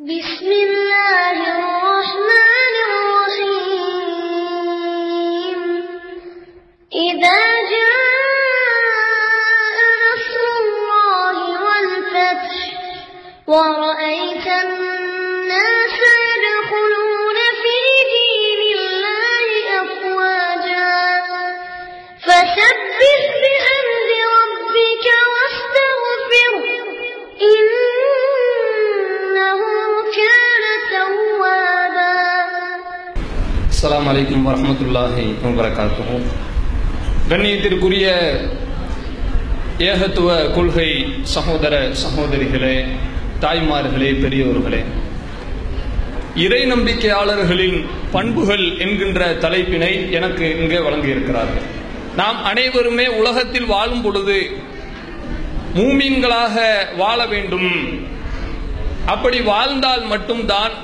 بسم الله الرحمن الرحيم. إذا جاء نصر الله والفتح ورأيت அஸ்லாம் வலைக்கம் வரமத்துல்லாஹி வரகாத்துவோம் கண்ணியத்திற்குரிய ஏகத்துவ கொள்கை சகோதர சகோதரிகளே தாய்மார்களே பெரியோர்களே இறை நம்பிக்கையாளர்களின் பண்புகள் என்கின்ற தலைப்பினை எனக்கு இங்கே வழங்கியிருக்கிறார்கள். நாம் அனைவருமே உலகத்தில் வாழும் பொழுது மூமீன்களாக வாழ வேண்டும். அப்படி வாழ்ந்தால் மட்டும்தான்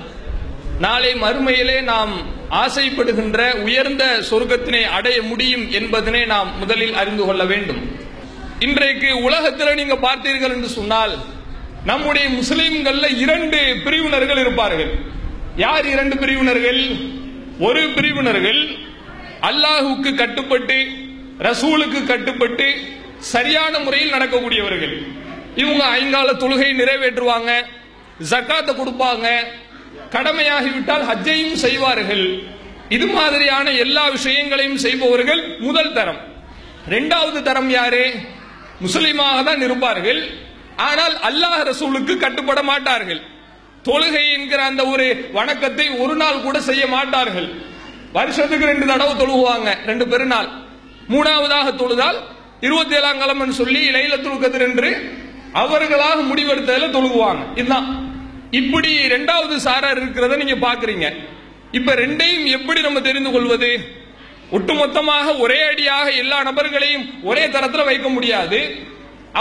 நாளை மறுமையிலே நாம் ஆசைப்படுகின்ற உயர்ந்த சொர்க்கத்தினை அடைய முடியும் என்பதனை நாம் முதலில் அறிந்து கொள்ள வேண்டும். இன்றைக்கு உலகத்தில் நீங்க பார்த்தீர்கள் என்று சொன்னால் நம்முடைய முஸ்லிம்கள்ல இரண்டு பிரிவினர்கள் இருப்பார்கள். யார் இரண்டு பிரிவினர்கள்? ஒரு பிரிவினர்கள் அல்லாஹுக்கு கட்டுப்பட்டு ரசூலுக்கு கட்டுப்பட்டு சரியான முறையில் நடக்கக்கூடியவர்கள். இவங்க ஐங்கால தொழுகை நிறைவேற்றுவாங்க ஜக்காத்தை கொடுப்பாங்க கடமையாகிவிட்டால் ஹஜ்ஜையும் செய்வார்கள். இது மாதிரியான எல்லா விஷயங்களையும் செய்பவர்கள் முதல் தரம். இரண்டாவது தரம் யாரு? முஸ்லிமாக தான் இருப்பார்கள். ஆனால் அல்லாஹ் ரசூலுக்கு கட்டுப்பட மாட்டார்கள். தொழுகை என்கிற அந்த ஒரு வணக்கத்தை ஒரு நாள் கூட செய்ய மாட்டார்கள். வருஷத்துக்கு ரெண்டு தடவை தொழுகுவாங்க ரெண்டு பெருநாள். மூணாவதாக தொழுதால் இருபத்தி ஏழாம் கிழமன் சொல்லி லைலத்துல் கதிர் என்று அவர்களாக முடிவெடுத்ததில் தொழுகுவாங்க. இதுதான். இப்படி ரெண்டாவது சாரார் இருக்கிறத நீங்க பாக்குறீங்க. இப்ப ரெண்டையும் எப்படி நம்ம தெரிந்து கொள்வது? ஒட்டுமொத்தமாக ஒரே அடியாக எல்லா நபர்களையும் ஒரே தரத்துல வைக்க முடியாது.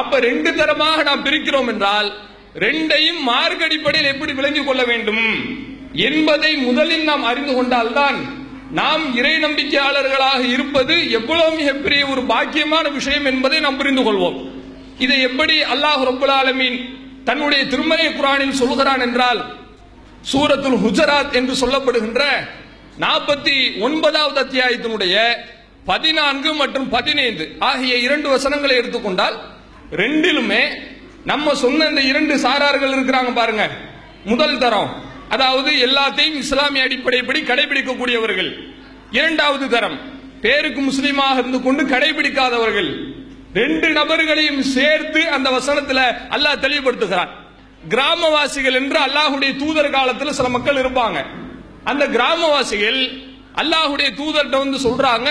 அப்ப ரெண்டு தரமாக நாம் பிரிக்கிறோம் என்றால் ரெண்டையும் மார்க் அடிப்படையில் எப்படி விளங்கிக் கொள்ள வேண்டும்? என்பதை முதலில் நாம் அறிந்து கொண்டால்தான் நாம் இறை நம்பிக்கையாளர்களாக இருப்பது எவ்வளவு மிகப்பெரிய ஒரு பாக்கியமான விஷயம் என்பதை நாம் புரிந்து கொள்வோம். இதை எப்படி அல்லாஹ் ரபுல் ஆலமீன் தன்னுடைய திருமறை குரானில் சொல்கிறான் என்றால் சூரத்துல் ஹுஜராத் என்று சொல்லப்படுகின்ற நாற்பத்தி ஒன்பதாவது அத்தியாயத்தினுடைய பதினான்கு மற்றும் பதினைந்து ஆகிய இரண்டு வசனங்களை எடுத்துக்கொண்டால் ரெண்டிலுமே நம்ம சொன்ன இந்த இரண்டு சாரார்கள் இருக்கிறாங்க பாருங்க. முதல் தரம் அதாவது எல்லாத்தையும் இஸ்லாமிய அடிப்படைப்படி கடைபிடிக்கக்கூடியவர்கள். இரண்டாவது தரம் பேருக்கு முஸ்லீமாக இருந்து கொண்டு கடைபிடிக்காதவர்கள். ரெண்டு நபர்களையும் சேர்த்து அந்த வசனத்துல அல்லாஹ் தெளிவுபடுத்துகிறான். கிராமவாசிகள் என்று அல்லாஹுடைய தூதர் காலத்துல சில மக்கள் இருப்பாங்க. அந்த கிராமவாசிகள் அல்லாஹுடைய தூதர்கிட்ட வந்து சொல்றாங்க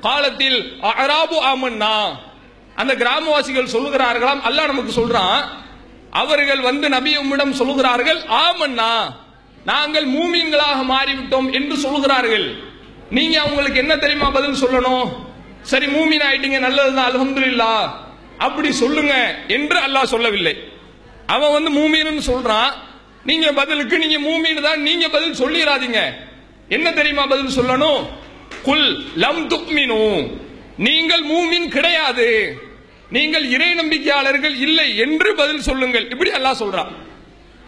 காலத்தில் அராபு ஆமன்னா. அந்த கிராமவாசிகள் சொல்லுகிறார்களாம் அல்லாஹ் நமக்கு சொல்றான் அவர்கள் வந்து நபி உம்மிடம் சொல்லுகிறார்கள் ஆமன்னா. நாங்கள் மூமீன்களாக மாறிவிட்டோம் என்று சொல்லுகிறார்கள். நீங்க அவங்களுக்கு என்ன தெரியுமா பதில் சொல்லணும்? சரி மூமின் ஆயிட்டீங்க நல்லதுதான் அல்ஹம்துலில்லா. அப்படி சொல்லுங்க என்று அல்லாஹ் சொல்லவில்லை. அவன் வந்து மூமீன்னு சொல்றான். நீங்க பதிலுக்கு நீங்க மூமீன் தான் நீங்க பதில் சொல்லிடாதீங்க என்ன தெரியுமா பதில் சொல்லணும்? குல் லம் துக்மினு. நீங்கள் மூமின் கிடையாது. நீங்கள் இறை நம்பிக்கையாளர்கள் இல்லை என்று பதில் சொல்லுங்கள். இப்படி அல்லாஹ் சொல்றான்.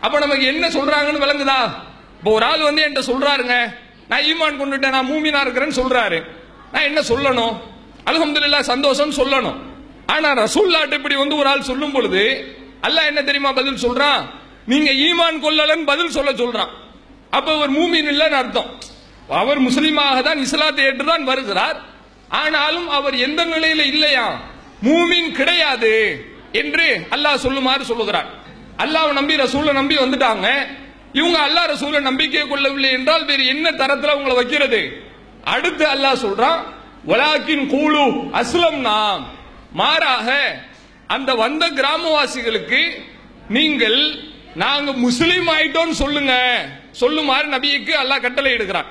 அப்ப நமக்கு என்ன சொல்றாங்கன்னு விளங்குதா? இப்போ ஒரு ஆள் வந்து என்கிட்ட சொல்றாருங்க. நான் ஈமான் கொண்டுட்டேன் நான் மூமினா இருக்கிறேன்னு சொல்றாரு. நான் என்ன சொல்லணும்? அலமதுல்லா சந்தோஷம் சொல்லணும். ஆனா ரசூல்லாட்டு இப்படி வந்து ஒரு ஆள் சொல்லும் பொழுது அல்லாஹ் என்ன தெரியுமா பதில் சொல்றான்? நீங்க ஈமான் கொள்ளலன்னு பதில் சொல்ல சொல்றான். அப்ப ஒரு மூமின் இல்லைன்னு அர்த்தம். அவர் முஸ்லீமாக தான் இஸ்லாத்தை ஏற்றுதான் வருகிறார். ஆனாலும் அவர் எந்த நிலையில இல்லையா? மூமின் கிடையாது என்று அல்லாஹ் சொல்லுமாறு சொல்லுகிறார். அல்லாஹ் நம்பி ரசூலை நம்பி வந்துட்டாங்க. இவங்க அல்லாஹ் ரசூலை நம்பிக்கை கொள்ளவில்லை என்றால் வேறு என்ன தரத்தில் உங்களை வைக்கிறது? அடுத்து அல்லாஹ் சொல்றான் வலாக்கின் கூலு அஸ்லம் நாம். மாறாக அந்த வந்த கிராமவாசிகளுக்கு நீங்கள் நாங்க முஸ்லீம் ஆயிட்டோம் சொல்லுங்க. சொல்லுமாறு நபிக்கு அல்லாஹ் கட்டளை எடுக்கிறான்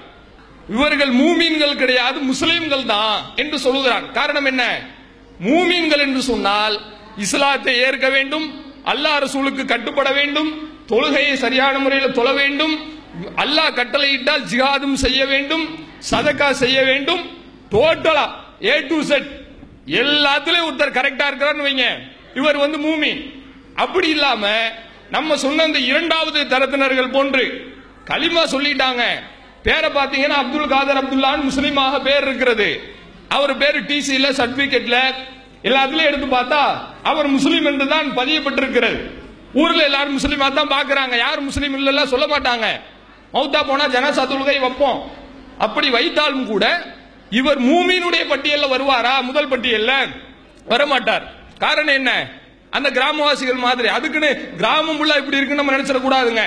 இவர்கள் மூமீன்கள் கிடையாது முஸ்லீம்கள் தான் என்று சொல்லுகிறான். காரணம் என்ன? மூமீன்கள் என்று சொன்னால் இஸ்லாத்தை ஏற்க வேண்டும் அல்லாஹ் ரசூலுக்கு கட்டுப்பட வேண்டும் தொழுகையை சரியான முறையில் தொழ வேண்டும் அல்லாஹ் கட்டளையிட்டால் ஜிஹாதும் செய்ய வேண்டும் சதக்கா செய்ய வேண்டும் டோட்டலா ஏ டு செட் எல்லாத்துலயும் ஒருத்தர் கரெக்டா இருக்கிறான்னு வைங்க. இவர் வந்து மூமி. அப்படி இல்லாம நம்ம சொன்ன இந்த இரண்டாவது தரத்தினர்கள் போன்று களிமா சொல்லிட்டாங்க. பேரை பார்த்தீங்கன்னா அப்துல் காதர் அப்துல்லான்னு முஸ்லீமாக பேர் இருக்கிறது. அவர் பேர் டிசில சர்டிபிகேட்ல எல்லாத்துலயும் எடுத்து பார்த்தா அவர் முஸ்லீம் என்று தான் பதியப்பட்டிருக்கிறது. ஊர்ல எல்லாரும் முஸ்லீமா தான் பாக்குறாங்க யார் முஸ்லீம் இல்லைல்ல சொல்ல மாட்டாங்க. மௌத்தா போனா ஜனசா தொழுகை வைப்போம். அப்படி வைத்தாலும் கூட இவர் மூமீனுடைய பட்டியல்ல வருவாரா? முதல் பட்டியல்ல வரமாட்டார். காரணம் என்ன? அந்த கிராமவாசிகள் மாதிரி. அதுக்குன்னு கிராமம் உள்ள இப்படி இருக்குன்னு நம்ம நினைச்சிடக்கூடாதுங்க.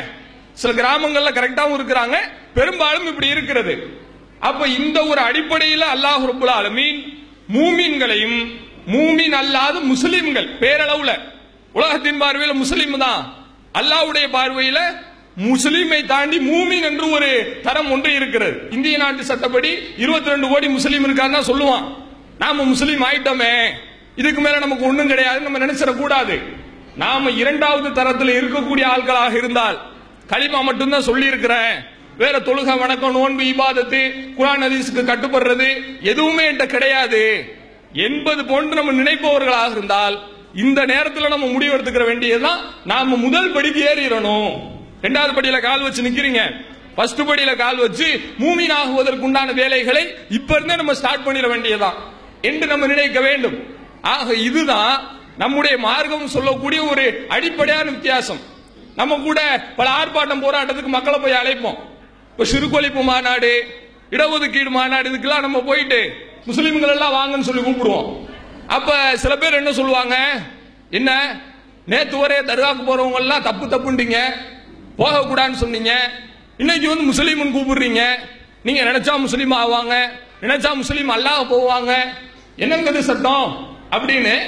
சில கிராமங்கள்ல கரெக்டாவும் இருக்கிறாங்க. பெரும்பாலும் இப்படி இருக்கிறது. அப்ப இந்த ஒரு அடிப்படையில் அல்லாஹ் ரபுல் ஆலமீன் மூமீன்களையும் மூமின் அல்லாத முஸ்லிம்கள் பேரளவுல உலகத்தின் பார்வையில் முஸ்லீம் தான். அல்லாஹ்வுடைய பார்வையில முஸ்லீமை தாண்டி மூமின் என்று ஒரு தரம் ஒன்று இருக்கிறது. இந்திய நாட்டு சட்டப்படி 22 ரெண்டு கோடி முஸ்லீம் இருக்காருன்னு தான் சொல்லுவான். நாம முஸ்லீம் ஆயிட்டோமே. இதுக்கு மேல நமக்கு ஒண்ணும் கிடையாது. நம்ம நினைச்சிடக்கூடாது நாம இரண்டாவது தரத்தில் இருக்கக்கூடிய ஆட்களாக இருந்தால் களிமா மட்டும்தான் சொல்லி இருக்கிறேன் வேற தொழுகை வணக்கம் நோன்பு இபாதத்து குரான் ஹதீஸுக்கு கட்டுப்படுறது எதுவுமே என்கிட்ட கிடையாது. என்பது போன்று நம்ம நினைப்பவர்களாக இருந்தால் இந்த நேரத்தில் நம்ம முடிவெடுத்துக்கிற வேண்டியதுதான் நாம முதல் படிக்கு ஏறிடணும். ரெண்டாவது படியில கால் வச்சு நிக்கிறீங்க. ஃபர்ஸ்ட் படியில கால் வச்சு மூமின் ஆகுவதற்கு உண்டான வேலைகளை இப்ப இருந்தே நம்ம ஸ்டார்ட் பண்ணிட வேண்டியதுதான். என்று நம்ம நினைக்க வேண்டும். ஆக இதுதான் நம்முடைய மார்க்கம் சொல்லக்கூடிய ஒரு அடிப்படையான வித்தியாசம். நம்ம கூட பல ஆர்ப்பாட்டம் போராட்டத்துக்கு மக்களை போய் அழைப்போம். இப்ப சிறுகொழிப்பு மாநாடு இடஒதுக்கீடு மாநாடு இதுக்கெல்லாம் நம்ம போயிட்டு முஸ்லீம்கள் எல்லாம் வாங்கன்னு சொல்லி கூப்பிடுவோம். அப்ப சில பேர் என்ன சொல்லுவாங்க? என்ன? நேத்து ஒரே தர்காக்கு போறவங்க எல்லாம் தப்பு தப்புண்டிங்க போகக்கூடாதுன்னு சொன்னீங்க. இன்னைக்கு வந்து முஸ்லீம்னு கூப்பிடுறீங்க. நீங்க நினைச்சா முஸ்லீம் ஆவாங்க. நினைச்சா முஸ்லீம் அல்லாஹ் போவாங்க. என்னங்கிறது சட்டம்? அப்படின்னு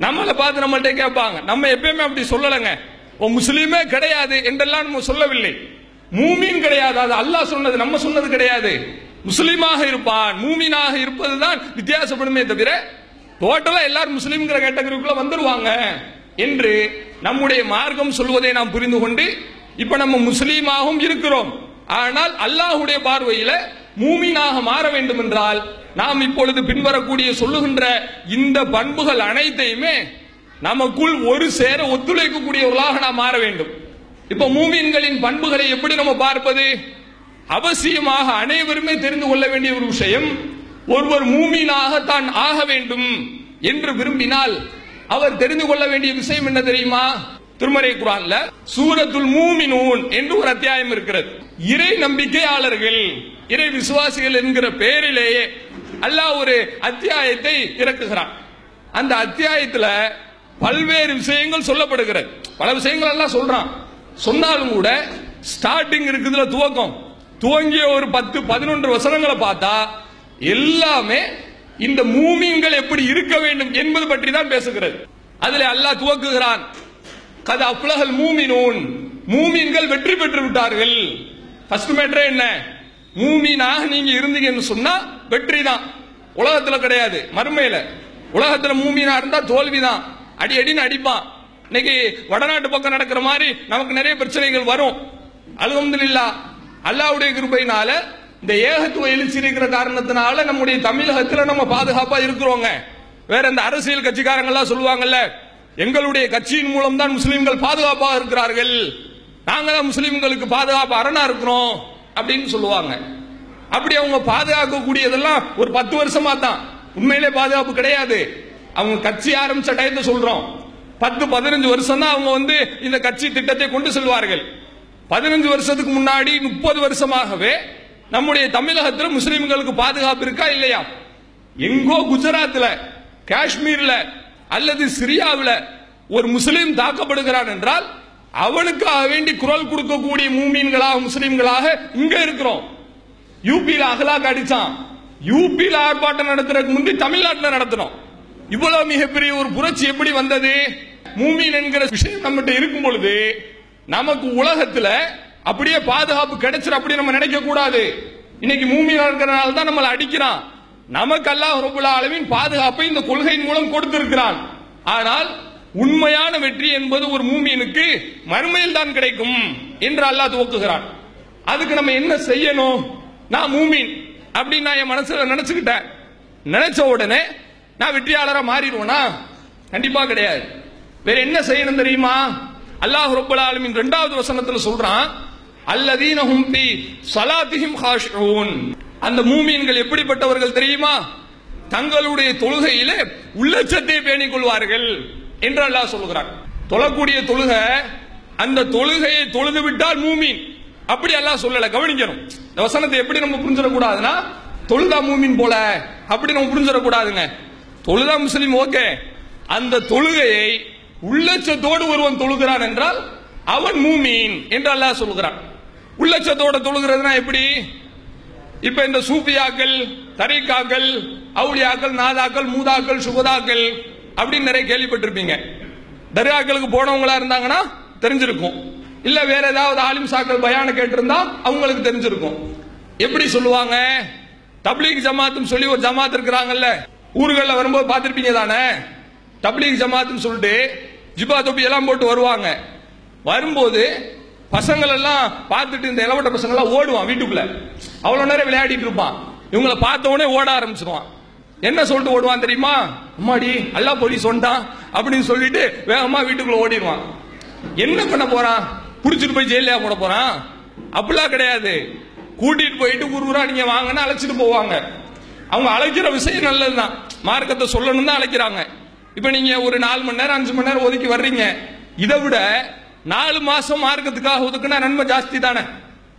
நம்மளை பார்த்து நம்மள்கிட்ட கேட்பாங்க. நம்ம எப்பயுமே அப்படி சொல்லலைங்க. ஓ முஸ்லீமே கிடையாது என்றெல்லாம் நம்ம சொல்லவில்லை. மூமின் கிடையாது. அது அல்லாஹ் சொன்னது நம்ம சொன்னது கிடையாது. முஸ்லீமாக இருப்பான். மூமீனாக இருப்பதுதான் வித்தியாசப்படுமே தவிர டோட்டலா எல்லாரும் முஸ்லீம்ங்கிற கேட்டகரிக்குள்ள வந்துருவாங்க. என்று நம்முடைய மார்க்கம் சொல்வதை நாம் புரிந்து கொண்டு இப்ப நம்ம முஸ்லீமாகவும் இருக்கிறோம். ஆனால் அல்லாஹுடைய பார்வையில மூமீனாக மாற வேண்டும் என்றால் நாம் இப்பொழுது பின்வரக்கூடிய சொல்லுகின்ற இந்த பண்புகள் அனைத்தையுமே நமக்குள் ஒரு சேர ஒத்துழைக்கக்கூடியவர்களாக நாம் மாற வேண்டும். இப்ப மூமீன்களின் பண்புகளை எப்படி நம்ம பார்ப்பது? அவசியமாக அனைவருமே தெரிந்து கொள்ள வேண்டிய ஒரு விஷயம் ஒருவர் மூமீனாக தான் ஆக வேண்டும் என்று விரும்பினால் அவர் தெரிந்து கொள்ள வேண்டிய விஷயம் என்ன தெரியுமா? திருமறை குரான்ல சூரத்துல் மூமினூன் என்று ஒரு அத்தியாயம் இருக்கிறது. இறை நம்பிக்கையாளர்கள் இறை விசுவாசிகள் என்கிற பெயரிலேயே அல்லாஹ் ஒரு அத்தியாயத்தை இறக்குகிறான். அந்த அத்தியாயத்துல பல்வேறு விஷயங்கள் சொல்லப்படுகிறது. பல விஷயங்கள் எல்லாம் சொல்றான். சொன்னாலும் கூட ஸ்டார்டிங் இருக்குதுல துவக்கம். துவங்கிய ஒரு பத்து பதினொன்று வசனங்களை பார்த்தா எல்லாமே இந்த மூமியங்கள் எப்படி இருக்க வேண்டும் என்பது பற்றி தான் பேசுகிறது. அதுல அல்லாஹ் துவக்குகிறான். கத அப்லகல் மூமினூன். மூமீன்கள் வெற்றி பெற்று விட்டார்கள். ஃபர்ஸ்ட் மேட்டரே என்ன? மூமீனாக நீங்க இருந்தீங்கன்னு சொன்னா வெற்றி தான் உலகத்துல கிடையாது. மறுமையில. உலகத்துல மூமீனா இருந்தா தோல்விதான். அடி அடின்னு அடிப்பான். இன்னைக்கு வடநாட்டு பக்கம் நடக்கிற மாதிரி நமக்கு நிறைய பிரச்சனைகள் வரும். அல்ஹம்துலில்லா அல்லாஹ்வுடைய கிருபையினால இந்த ஏகத்துவ எழுச்சி இருக்கிற காரணத்தினால நம்முடைய தமிழகத்துல நம்ம பாதுகாப்பா இருக்கிறோங்க. வேற இந்த அரசியல் கட்சிக்காரங்கெல்லாம் சொல்லுவாங்கல்ல எங்களுடைய கட்சியின் மூலம் தான் முஸ்லிம்கள் பாதுகாப்பாக இருக்கிறார்கள். நாங்க தான் முஸ்லிம்களுக்கு பாதுகாப்பு அரணா இருக்கிறோம் அப்படின்னு சொல்லுவாங்க. அப்படி அவங்க பாதுகாக்கக்கூடியதெல்லாம் ஒரு பத்து வருஷமா தான். உண்மையிலே பாதுகாப்பு கிடையாது. அவங்க கட்சி ஆரம்பிச்ச டயத்தை சொல்றோம். பத்து பதினஞ்சு வருஷம் தான் அவங்க வந்து இந்த கட்சி திட்டத்தை கொண்டு செல்வார்கள். பதினஞ்சு வருஷத்துக்கு முன்னாடி முப்பது வருஷமாகவே நம்முடைய தமிழகத்தில் முஸ்லிம்களுக்கு பாதுகாப்பு இருக்கா இல்லையா? எங்கோ குஜராத்ல காஷ்மீர்ல அல்லது சிரியாவில் ஒரு முஸ்லீம் தாக்கப்படுகிறான் என்றால் அவனுக்காக வேண்டி குரல் கொடுக்கக்கூடிய மூமீன்களாக முஸ்லீம்களாக இங்க இருக்கிறோம். யூபியில் அகலாக்கு அடிச்சான். யூபியில் ஆர்ப்பாட்டம் நடத்துறதுக்கு முந்தி தமிழ்நாட்டில் நடத்தணும் இவ்வளவு மிகப்பெரிய ஒரு புரட்சி எப்படி வந்தது? மூமீன் என்கிற விஷயம் நம்மகிட்ட இருக்கும் பொழுது நமக்கு உலகத்துல அப்படியே பாதுகாப்பு கிடைச்சிரு அப்படி நம்ம நினைக்க கூடாது இன்னைக்கு மூமியா இருக்கிறனால தான் நம்மளை அடிக்கிறான். நமக்கு அல்லாஹ் ரபுல் ஆலமீன் பாதுகாப்பை இந்த கொள்கையின் மூலம் கொடுத்திருக்கிறான். ஆனால் உண்மையான வெற்றி என்பது ஒரு மூமியனுக்கு மறுமையில் தான் கிடைக்கும் என்று அல்லாஹ் துவக்குகிறான். அதுக்கு நம்ம என்ன செய்யணும்? நான் மூமீன் அப்படின்னு நான் என் மனசுல நினைச்சுக்கிட்டேன். நினைச்ச உடனே நான் வெற்றியாளரா மாறிடுவேனா? கண்டிப்பா கிடையாது. வேற என்ன செய்யணும் தெரியுமா? அல்லாஹ் ரப்பல் ஆலமீன் இரண்டாவது வசனத்துல சொல்றான் அல்லதீனஹும் பி ஸலாத்திஹிம் ஹாஷூன் அந்த மூமீன்கள் எப்படிப்பட்டவர்கள் தெரியுமா? தங்களுடைய தொழுகையிலே உள்ளச்சத்தை பேணிக் கொள்வார்கள் என்று அல்லாஹ் சொல்லுகிறான் தொழக்கூடிய தொழுகை அந்த தொழுகையை தொழுது விட்டால் மூமீன். அப்படி எல்லாம் சொல்லல கவனிக்கணும். இந்த வசனத்தை எப்படி நம்ம புரிஞ்சிடக்கூடாதுன்னா தொழுதா மூமீன் போல. அப்படி நம்ம புரிஞ்சிடக்கூடாதுங்க. தொழுதா முஸ்லீம் ஓகே. அந்த தொழுகையை உள்ளச்சத்தோடு ஒருவன் தொழுகிறான் என்றால் அவன் மூமீன் என்று அல்லாஹ் சொல்லுகிறான் உள்ளச்சத்தோட தொழுகிறதுனா எப்படி? இப்ப இந்த சூஃபியாக்கள் தரீக்காக்கள் அவுளியாக்கள் நாதாக்கள் மூதாக்கள் சுகதாக்கள் அப்படின்னு நிறைய கேள்விப்பட்டிருப்பீங்க. தர்காக்களுக்கு போனவங்களா இருந்தாங்கன்னா தெரிஞ்சிருக்கும். இல்ல வேற ஏதாவது ஆலிம் சாக்கள் பயான கேட்டிருந்தா அவங்களுக்கு தெரிஞ்சிருக்கும். எப்படி சொல்லுவாங்க? தப்லீக் ஜமாத்துன்னு சொல்லி ஒரு ஜமாத் இருக்கிறாங்கல்ல. ஊர்களில் வரும்போது பார்த்துருப்பீங்க தானே? தப்லீக் ஜமாத்துன்னு சொல்லிட்டு ஜிபா தொப்பி எல்லாம் போட்டு வருவாங்க. வரும்போது பசங்கள் எல்லாம் பார்த்துட்டு இந்த இளவட்ட பசங்கெல்லாம் ஓடுவான் வீட்டுக்குள்ள. அவ்வளவு நேரம் விளையாடிட்டு இருப்பான். இவங்களை பார்த்த உடனே ஓட ஆரம்பிச்சிருவான். என்ன சொல்லிட்டு ஓடுவான் தெரியுமா? அம்மாடி அல்லா போலீஸ் வந்துட்டான் அப்படின்னு சொல்லிட்டு வேகமா வீட்டுக்குள்ள ஓடிடுவான். என்ன பண்ண போறான்? புடிச்சிட்டு போய் ஜெயிலியா போட போறான்? அப்படிலாம் கிடையாது. கூட்டிட்டு போயிட்டு குருகுரா நீங்க வாங்கன்னு அழைச்சிட்டு போவாங்க. அவங்க அழைக்கிற விஷயம் நல்லதுதான். மார்க்கத்தை சொல்லணும் தான் அழைக்கிறாங்க. இப்ப நீங்க ஒரு நாலு மணி நேரம் அஞ்சு மணி நேரம் ஒதுக்கி வர்றீங்க. இதை விட நாலு மாசம் மார்க்கத்துக்காக ஒதுக்குனா நன்மை ஜாஸ்தி தானே?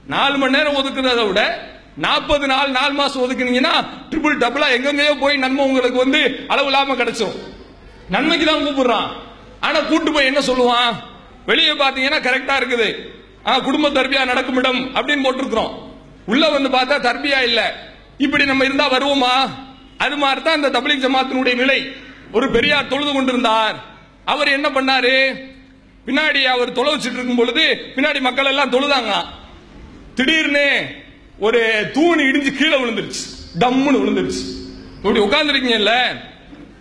நாலு மணி நேரம் ஒதுக்குறத விட நாற்பது நாள் நாலு மாசம் ஒதுக்குனீங்கன்னா ட்ரிபிள் டபுளா எங்கெங்கயோ போய் நன்மை உங்களுக்கு வந்து அளவு இல்லாம கிடைச்சிரும். நன்மைக்கு தான் கூப்பிடுறான். ஆனா கூட்டு போய் என்ன சொல்லுவான்? வெளியே பாத்தீங்கன்னா கரெக்டா இருக்குது. ஆ, குடும்ப தர்பியா நடக்கும் இடம் அப்படின்னு போட்டிருக்கிறோம். உள்ள வந்து பார்த்தா தர்பியா இல்ல. இப்படி நம்ம இருந்தா வருவோமா? அது மாதிரி தான் இந்த தபிலிக் ஜமாத்தினுடைய நிலை. ஒரு பெரியார் தொழுது கொண்டிருந்தார். அவர் என்ன பண்ணாரு? பின்னாடி அவர் தொலை வச்சுட்டு இருக்கும் பொழுது பின்னாடி மக்கள் எல்லாம் தொழுதாங்க திடீர்னு ஒரு தூண் இடிஞ்சு கீழே விழுந்துருச்சு. டம்முன்னு விழுந்துருச்சு. இப்படி உட்கார்ந்துருக்கீங்கல்ல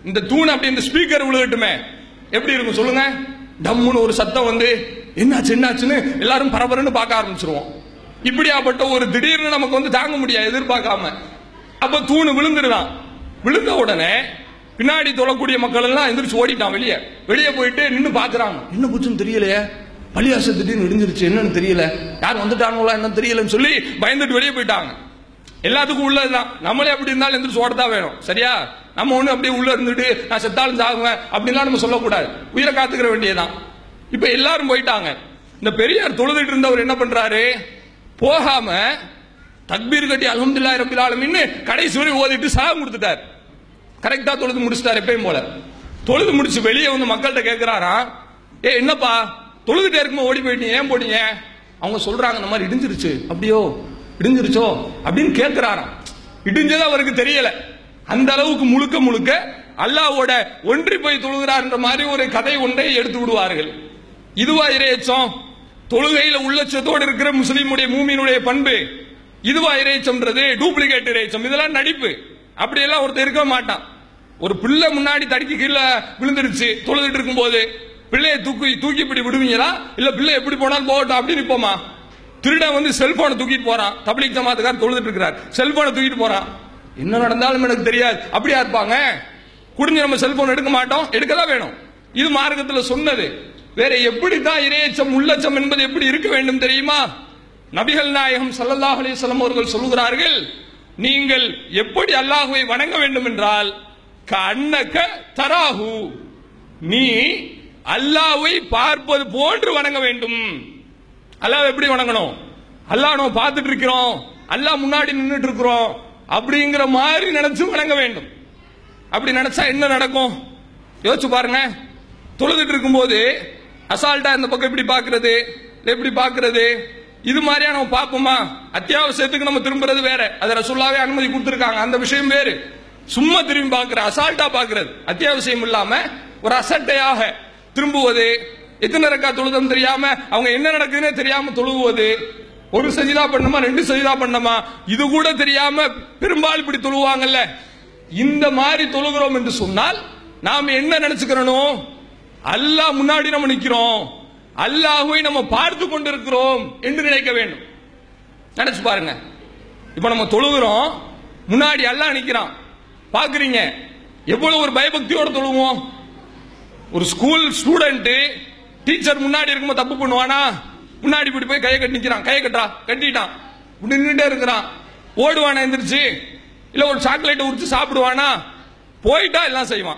இந்த தூண் அப்படி இந்த ஸ்பீக்கர் விழுகட்டுமே. எப்படி இருக்கும் சொல்லுங்க? டம்முன்னு ஒரு சத்தம் வந்து என்னாச்சு என்னாச்சுன்னு எல்லாரும் பரபரன்னு பார்க்க ஆரம்பிச்சிருவோம். இப்படியாப்பட்ட ஒரு திடீர்னு நமக்கு வந்து தாங்க முடியாது எதிர்பார்க்காம. அப்ப தூணு விழுந்துருதான். விழுந்த உடனே பின்னாடி தொழக்கூடிய மக்கள் எல்லாம் எந்திரிச்சு ஓடிட்டான் வெளியே. வெளியே போயிட்டு நின்று பாக்குறாங்க என்ன பூச்சுன்னு தெரியலையே? பள்ளியாச திடீர்னு இடிஞ்சிருச்சு என்னன்னு தெரியல. யார் வந்துட்டாங்களா என்னன்னு தெரியலன்னு சொல்லி பயந்துட்டு வெளியே போயிட்டாங்க. எல்லாத்துக்கும் உள்ளதுதான் நம்மளே அப்படி இருந்தாலும் எந்திரிச்சு ஓடதான் வேணும். சரியா? நம்ம ஒண்ணு அப்படியே உள்ள இருந்துட்டு நான் செத்தாலும் சாகுவேன் அப்படின்லாம் நம்ம சொல்லக்கூடாது. உயிரை காத்துக்கிற வேண்டியதுதான். இப்ப எல்லாரும் போயிட்டாங்க. இந்த பெரியார் தொழுதுட்டு இருந்தவர் என்ன பண்றாரு? போகாம தக்பீர் கட்டி அலமதுல்லா ரப்பில் கடைசி வரை ஓதிட்டு சலாம் கொடுத்துட்டார். கரெக்டா தொழுது முடிச்சிட்டார் எப்பயும் போல. தொழுது முடிச்சு வெளியே வந்து மக்கள்கிட்ட கேட்கிறாராம் ஏ என்னப்பா? தொழுதுட்டே இருக்கும்போது ஓடி போயிட்டு ஏன் போனீங்க அவங்க சொல்றாங்க இந்த மாதிரி இடிஞ்சிருச்சு. அப்படியோ இடிஞ்சிருச்சோ? அப்படின்னு கேட்கிறாராம் இடிஞ்சது அவருக்கு தெரியல. அந்த அளவுக்கு முழுக்க முழுக்க அல்லாவோட ஒன்றி போய் தொழுகிறார்ன்ற மாதிரி ஒரு கதை ஒன்றை எடுத்து விடுவார்கள். இதுவா இறையச்சம் தொழுகையில உள்ளச்சத்தோடு இருக்கிற முஸ்லீமுடைய மூமியினுடைய பண்பு. இதுவா இறைச்சம்ன்றது டூப்ளிகேட் இறைச்சம் இதெல்லாம் நடிப்பு. அப்படியெல்லாம் ஒருத்தர் இருக்க மாட்டான். ஒரு பிள்ளை முன்னாடி தடுக்கி கீழே விழுந்துருச்சு தொழுதுட்டு இருக்கும்போது. பிள்ளையை தூக்கி தூக்கி இப்படி விடுவீங்களா? இல்ல பிள்ளை எப்படி போனாலும் போகட்டும் அப்படின்னு நிப்போமா? திருடன் வந்து செல்போனை தூக்கிட்டு போறான். தபிலிக் ஜமாத்துக்கார் தொழுதுட்டு இருக்கிறார். செல்போனை தூக்கிட்டு போறான். என்ன நடந்தாலும் எனக்கு தெரியாது. அப்படியா இருப்பாங்க? குடிஞ்சு நம்ம செல்போன் எடுக்க மாட்டோம். எடுக்கதான் வேணும். இது மார்க்கத்துல சொன்னது. வேற எப்படித்தான் இரையச்சம் உள்ளச்சம் என்பது எப்படி இருக்க வேண்டும் தெரியுமா? நபிகள் நாயகம் சல்லல்லாஹ் அலிசல்லம் அவர்கள் சொல்கிறார்கள் நீங்கள் எப்படி அல்லாஹுவை வணங்க வேண்டும் என்றால் கண்ணக்க தராகு நீ அல்லாவை பார்ப்பது போன்று வணங்க வேண்டும். அல்லாஹ் எப்படி வணங்கணும்? அல்லாஹ் நம்ம பார்த்துட்டு இருக்கிறோம். அல்லாஹ் முன்னாடி நின்றுட்டு இருக்கிறோம். அப்படிங்கிற மாதிரி நினைச்சு வணங்க வேண்டும். அப்படி நினைச்சா என்ன நடக்கும்? யோசிச்சு பாருங்க. தொழுதுட்டு இருக்கும்போது அசால்ட்டா இந்த பக்கம் இப்படி பாக்குறது எப்படி பாக்குறது இது மாதிரியா நம்ம பார்ப்போமா? அத்தியாவசியத்துக்கு நம்ம திரும்புறது வேற. அதை ரசூல்லாவே அனுமதி கொடுத்துருக்காங்க. அந்த விஷயம் வேறு. சும்மா திரும்பி பாக்குற அசால்ட்டா பாக்குறது அத்தியாவசியம் இல்லாம ஒரு அசட்டையாக திரும்புவது எத்தனை ரக்கா தொழுதம் தெரியாம அவங்க என்ன நடக்குதுன்னே தெரியாம தொழுவது ஒரு சஜிதா பண்ணுமா ரெண்டு சஜிதா பண்ணுமா இது கூட தெரியாம பெரும்பாலும் இப்படி தொழுவாங்கல்ல. இந்த மாதிரி தொழுகிறோம் என்று சொன்னால் நாம் என்ன நினைச்சுக்கிறோம் அல்லாஹ் முன்னாடி நம்ம நிக்கிறோம் அல்லாஹுவை நம்ம பார்த்து கொண்டிருக்கிறோம் என்று நினைக்க வேண்டும். நினைச்சு பாருங்க. இப்ப நம்ம தொழுகிறோம் முன்னாடி அல்லாஹ் நிக்கிறான். பாக்குறீங்க எவ்வளவு ஒரு பயபக்தியோட தொழுவோம்? ஒரு ஸ்கூல் ஸ்டூடெண்ட் டீச்சர் முன்னாடி இருக்கும்போது தப்பு பண்ணுவானா? முன்னாடி இப்படி போய் கையை கட்டி நிற்கிறான் கையை கட்டுறா. கட்டிட்டான். இப்படி நின்றுட்டே இருக்கிறான். ஓடுவானா எந்திரிச்சு? இல்ல ஒரு சாக்லேட்டை உரிச்சு சாப்பிடுவானா? போயிட்டா எல்லாம் செய்வான்.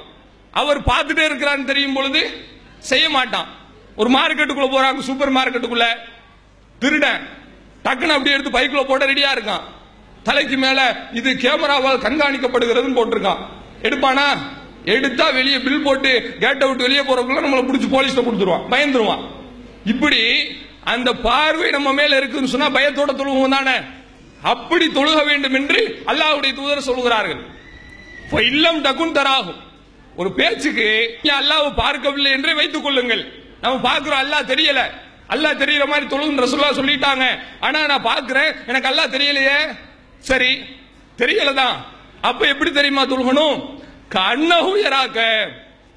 அவர் பார்த்துட்டே இருக்கிறான்னு தெரியும் பொழுது செய்ய மாட்டான். ஒரு மார்க்கெட்டுக்குள்ள போறாங்க சூப்பர் மார்க்கெட்டுக்குள்ள திருடன். டக்குன்னு அப்படியே எடுத்து பைக்கில் போட ரெடியா இருக்கான். தலைக்கு மேல இது கேமராவால் கண்காணிக்கப்படுகிறதுன்னு போட்டிருக்கான். எடுப்பானா? எடுத்தா வெளியே பில் போட்டு கேட் அவுட் வெளியே போறவங்கள நம்மளை பிடிச்சி போலீஸ்ல கொடுத்துருவான். பயந்துருவான். இப்படி அந்த பார்வை நம்ம மேல இருக்குன்னு சொன்னா பயத்தோட தொழுகும் தானே? அப்படி தொழுக வேண்டும் என்று அல்லாஹ்வுடைய தூதர் சொல்கிறார்கள். இல்லம் டக்குன் தராகும். ஒரு பேச்சுக்கு அல்லாஹ் பார்க்கவில்லை என்றே வைத்துக் கொள்ளுங்கள். நம்ம பார்க்கிறோம் அல்லாஹ் தெரியல. அல்லாஹ் தெரியற மாதிரி தொழுகும் ரசுல்லா சொல்லிட்டாங்க. ஆனா நான் பார்க்கிறேன் எனக்கு அல்லாஹ் தெரியலையே. சரி தெரியலதான். அப்ப எப்படி தெரியுமா தொழுகணும்? கண்ணகுயராக